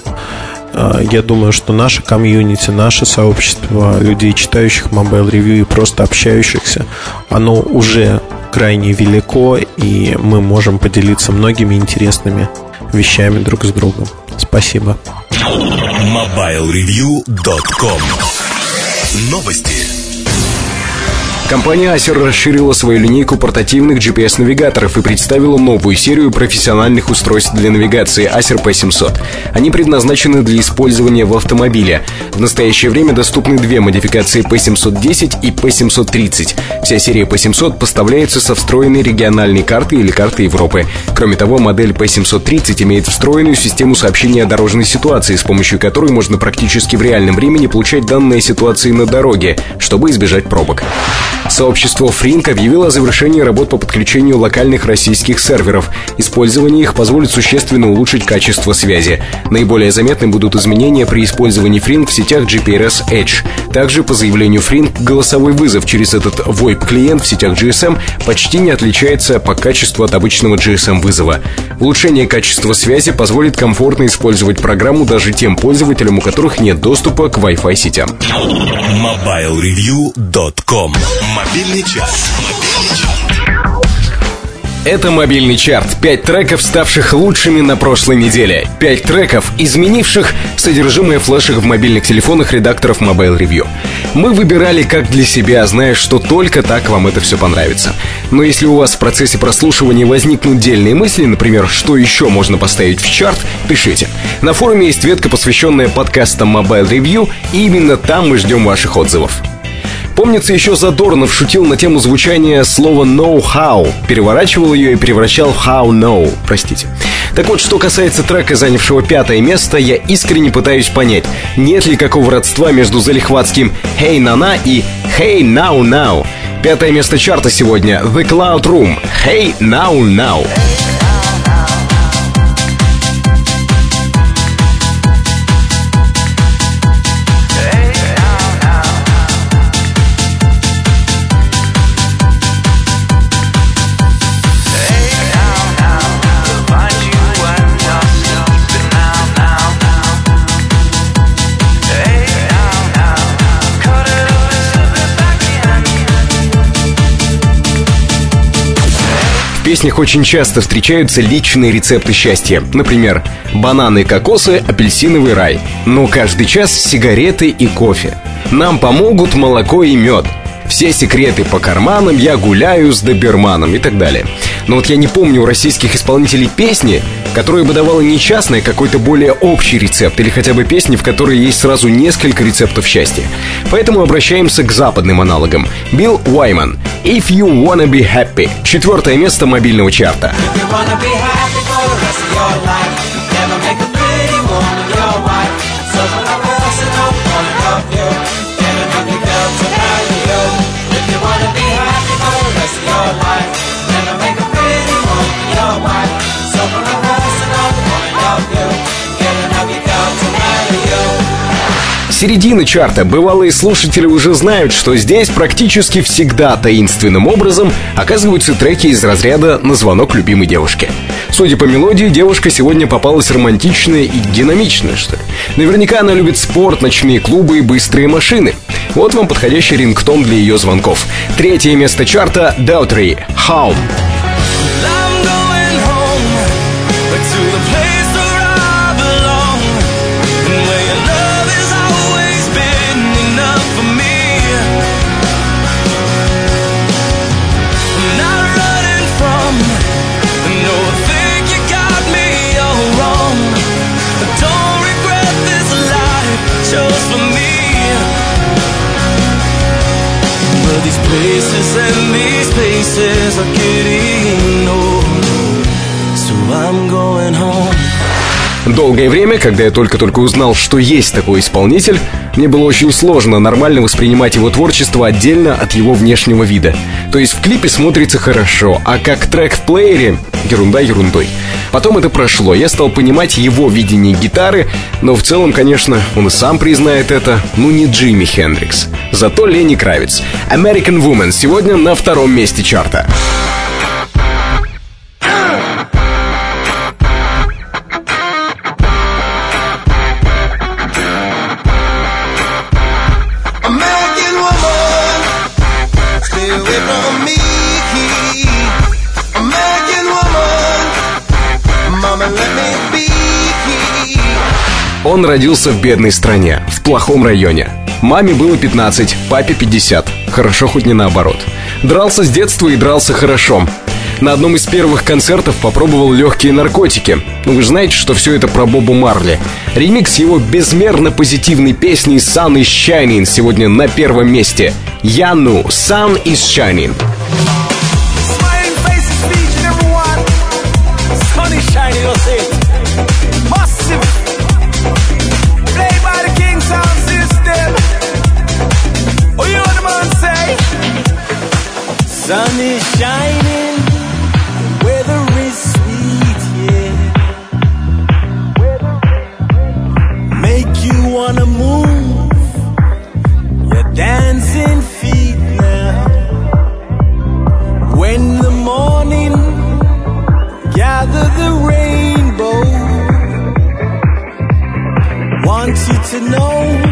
[SPEAKER 3] А, я думаю, что наше комьюнити, наше сообщество людей, читающих Mobile Review и просто общающихся, оно уже крайне велико, и мы можем поделиться многими интересными вещами друг с другом. Спасибо.
[SPEAKER 1] MobileReview.com Новости.
[SPEAKER 2] Компания Acer расширила свою линейку портативных GPS-навигаторов и представила новую серию профессиональных устройств для навигации Acer P700. Они предназначены для использования в автомобиле. В настоящее время доступны две модификации P710 и P730. Вся серия P700 поставляется со встроенной региональной картой или картой Европы. Кроме того, модель P730 имеет встроенную систему сообщения о дорожной ситуации, с помощью которой можно практически в реальном времени получать данные ситуации на дороге, чтобы избежать пробок. Сообщество Фринк объявило о завершении работ по подключению локальных российских серверов. Использование их позволит существенно улучшить качество связи. Наиболее заметны будут изменения при использовании Фринк в сетях GPRS Edge. Также, по заявлению Фринк, голосовой вызов через этот VoIP-клиент в сетях GSM почти не отличается по качеству от обычного GSM-вызова. Улучшение качества связи позволит комфортно использовать программу даже тем пользователям, у которых нет доступа к Wi-Fi сетям.
[SPEAKER 1] MobileReview.com Мобильный час.
[SPEAKER 2] Это мобильный чарт. Пять треков, ставших лучшими на прошлой неделе. Пять треков, изменивших содержимое флешек в мобильных телефонах редакторов Mobile Review. Мы выбирали как для себя, зная, что только так вам это все понравится. Но если у вас в процессе прослушивания возникнут дельные мысли, например, что еще можно поставить в чарт, пишите. На форуме есть ветка, посвященная подкастам Mobile Review, и именно там мы ждем ваших отзывов. Помнится, еще Задорнов шутил на тему звучания слова know-how, переворачивал ее и превращал в how know, простите. Так вот, что касается трека, занявшего пятое место, я искренне пытаюсь понять, нет ли какого родства между залихватским «Hey Nana» и «Hey Now Now». Пятое место чарта сегодня «The Cloud Room» «Hey Now Now». Песнях очень часто встречаются личные рецепты счастья. Например, бананы, кокосы, апельсиновый рай. Но каждый час сигареты и кофе. Нам помогут молоко и мед. Все секреты по карманам, я гуляю с доберманом и так далее. Но вот я не помню у российских исполнителей песни, которая бы давала не частный, а какой-то более общий рецепт, или хотя бы песни, в которой есть сразу несколько рецептов счастья. Поэтому обращаемся к западным аналогам. Билл Уайман. If you wanna be happy. Четвертое место мобильного чарта. Середина чарта. Бывалые слушатели уже знают, что здесь практически всегда таинственным образом оказываются треки из разряда «На звонок любимой девушки». Судя по мелодии, девушка сегодня попалась романтичная и динамичная, что ли. Наверняка она любит спорт, ночные клубы и быстрые машины. Вот вам подходящий рингтон для ее звонков. Третье место чарта Daughtry «Home».
[SPEAKER 6] Places and these places are getting old. So I'm going home.
[SPEAKER 2] Долгое время, когда я только-только узнал, что есть такой исполнитель, мне было очень сложно нормально воспринимать его творчество отдельно от его внешнего вида. То есть в клипе смотрится хорошо, а как трек в плеере — ерунда ерундой. Потом это прошло, я стал понимать его видение гитары, но в целом, конечно, он и сам признает это, ну не Джимми Хендрикс. Зато Лени Кравиц. American Woman сегодня на втором месте чарта. Он родился в бедной стране, в плохом районе. Маме было 15, папе 50. Хорошо хоть не наоборот. Дрался с детства и дрался хорошо. На одном из первых концертов попробовал легкие наркотики. Ну, вы же знаете, что все это про Бобу Марли. Ремикс его безмерно позитивной песни «Sun is Shining» сегодня на первом месте. Яну «Sun is Shining».
[SPEAKER 6] Sun is shining. the Weather is sweet, yeah. Make you wanna move. Your dancing feet now. When the morning gather the rainbow, want you to know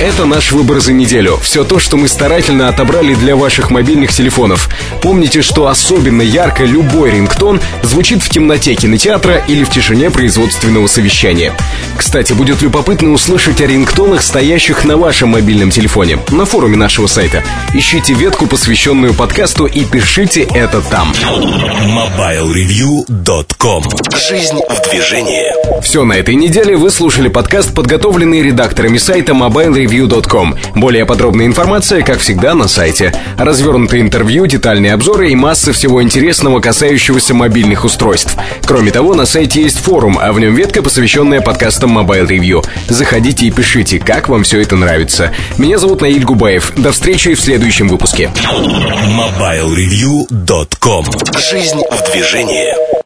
[SPEAKER 2] Это наш выбор за неделю. Все то, что мы старательно отобрали для ваших мобильных телефонов. Помните, что особенно ярко любой рингтон звучит в темноте кинотеатра или в тишине производственного совещания. Кстати, будет любопытно услышать о рингтонах, стоящих на вашем мобильном телефоне, на форуме нашего сайта. Ищите ветку, посвященную подкасту, и пишите это там.
[SPEAKER 1] MobileReview.com Жизнь в движении.
[SPEAKER 2] Все на этой неделе вы слушали подкаст, подготовленный редакторами сайта mobilereview.com. Более подробная информация, как всегда, на сайте. Развернутые интервью, детальные обзоры и масса всего интересного, касающегося мобильных устройств. Кроме того, на сайте есть форум, а в нем ветка, посвященная подкастам Mobile Review. Заходите и пишите, как вам все это нравится. Меня зовут Наиль Губаев. До встречи в следующем выпуске.
[SPEAKER 1] MobileReview.com Жизнь в движении.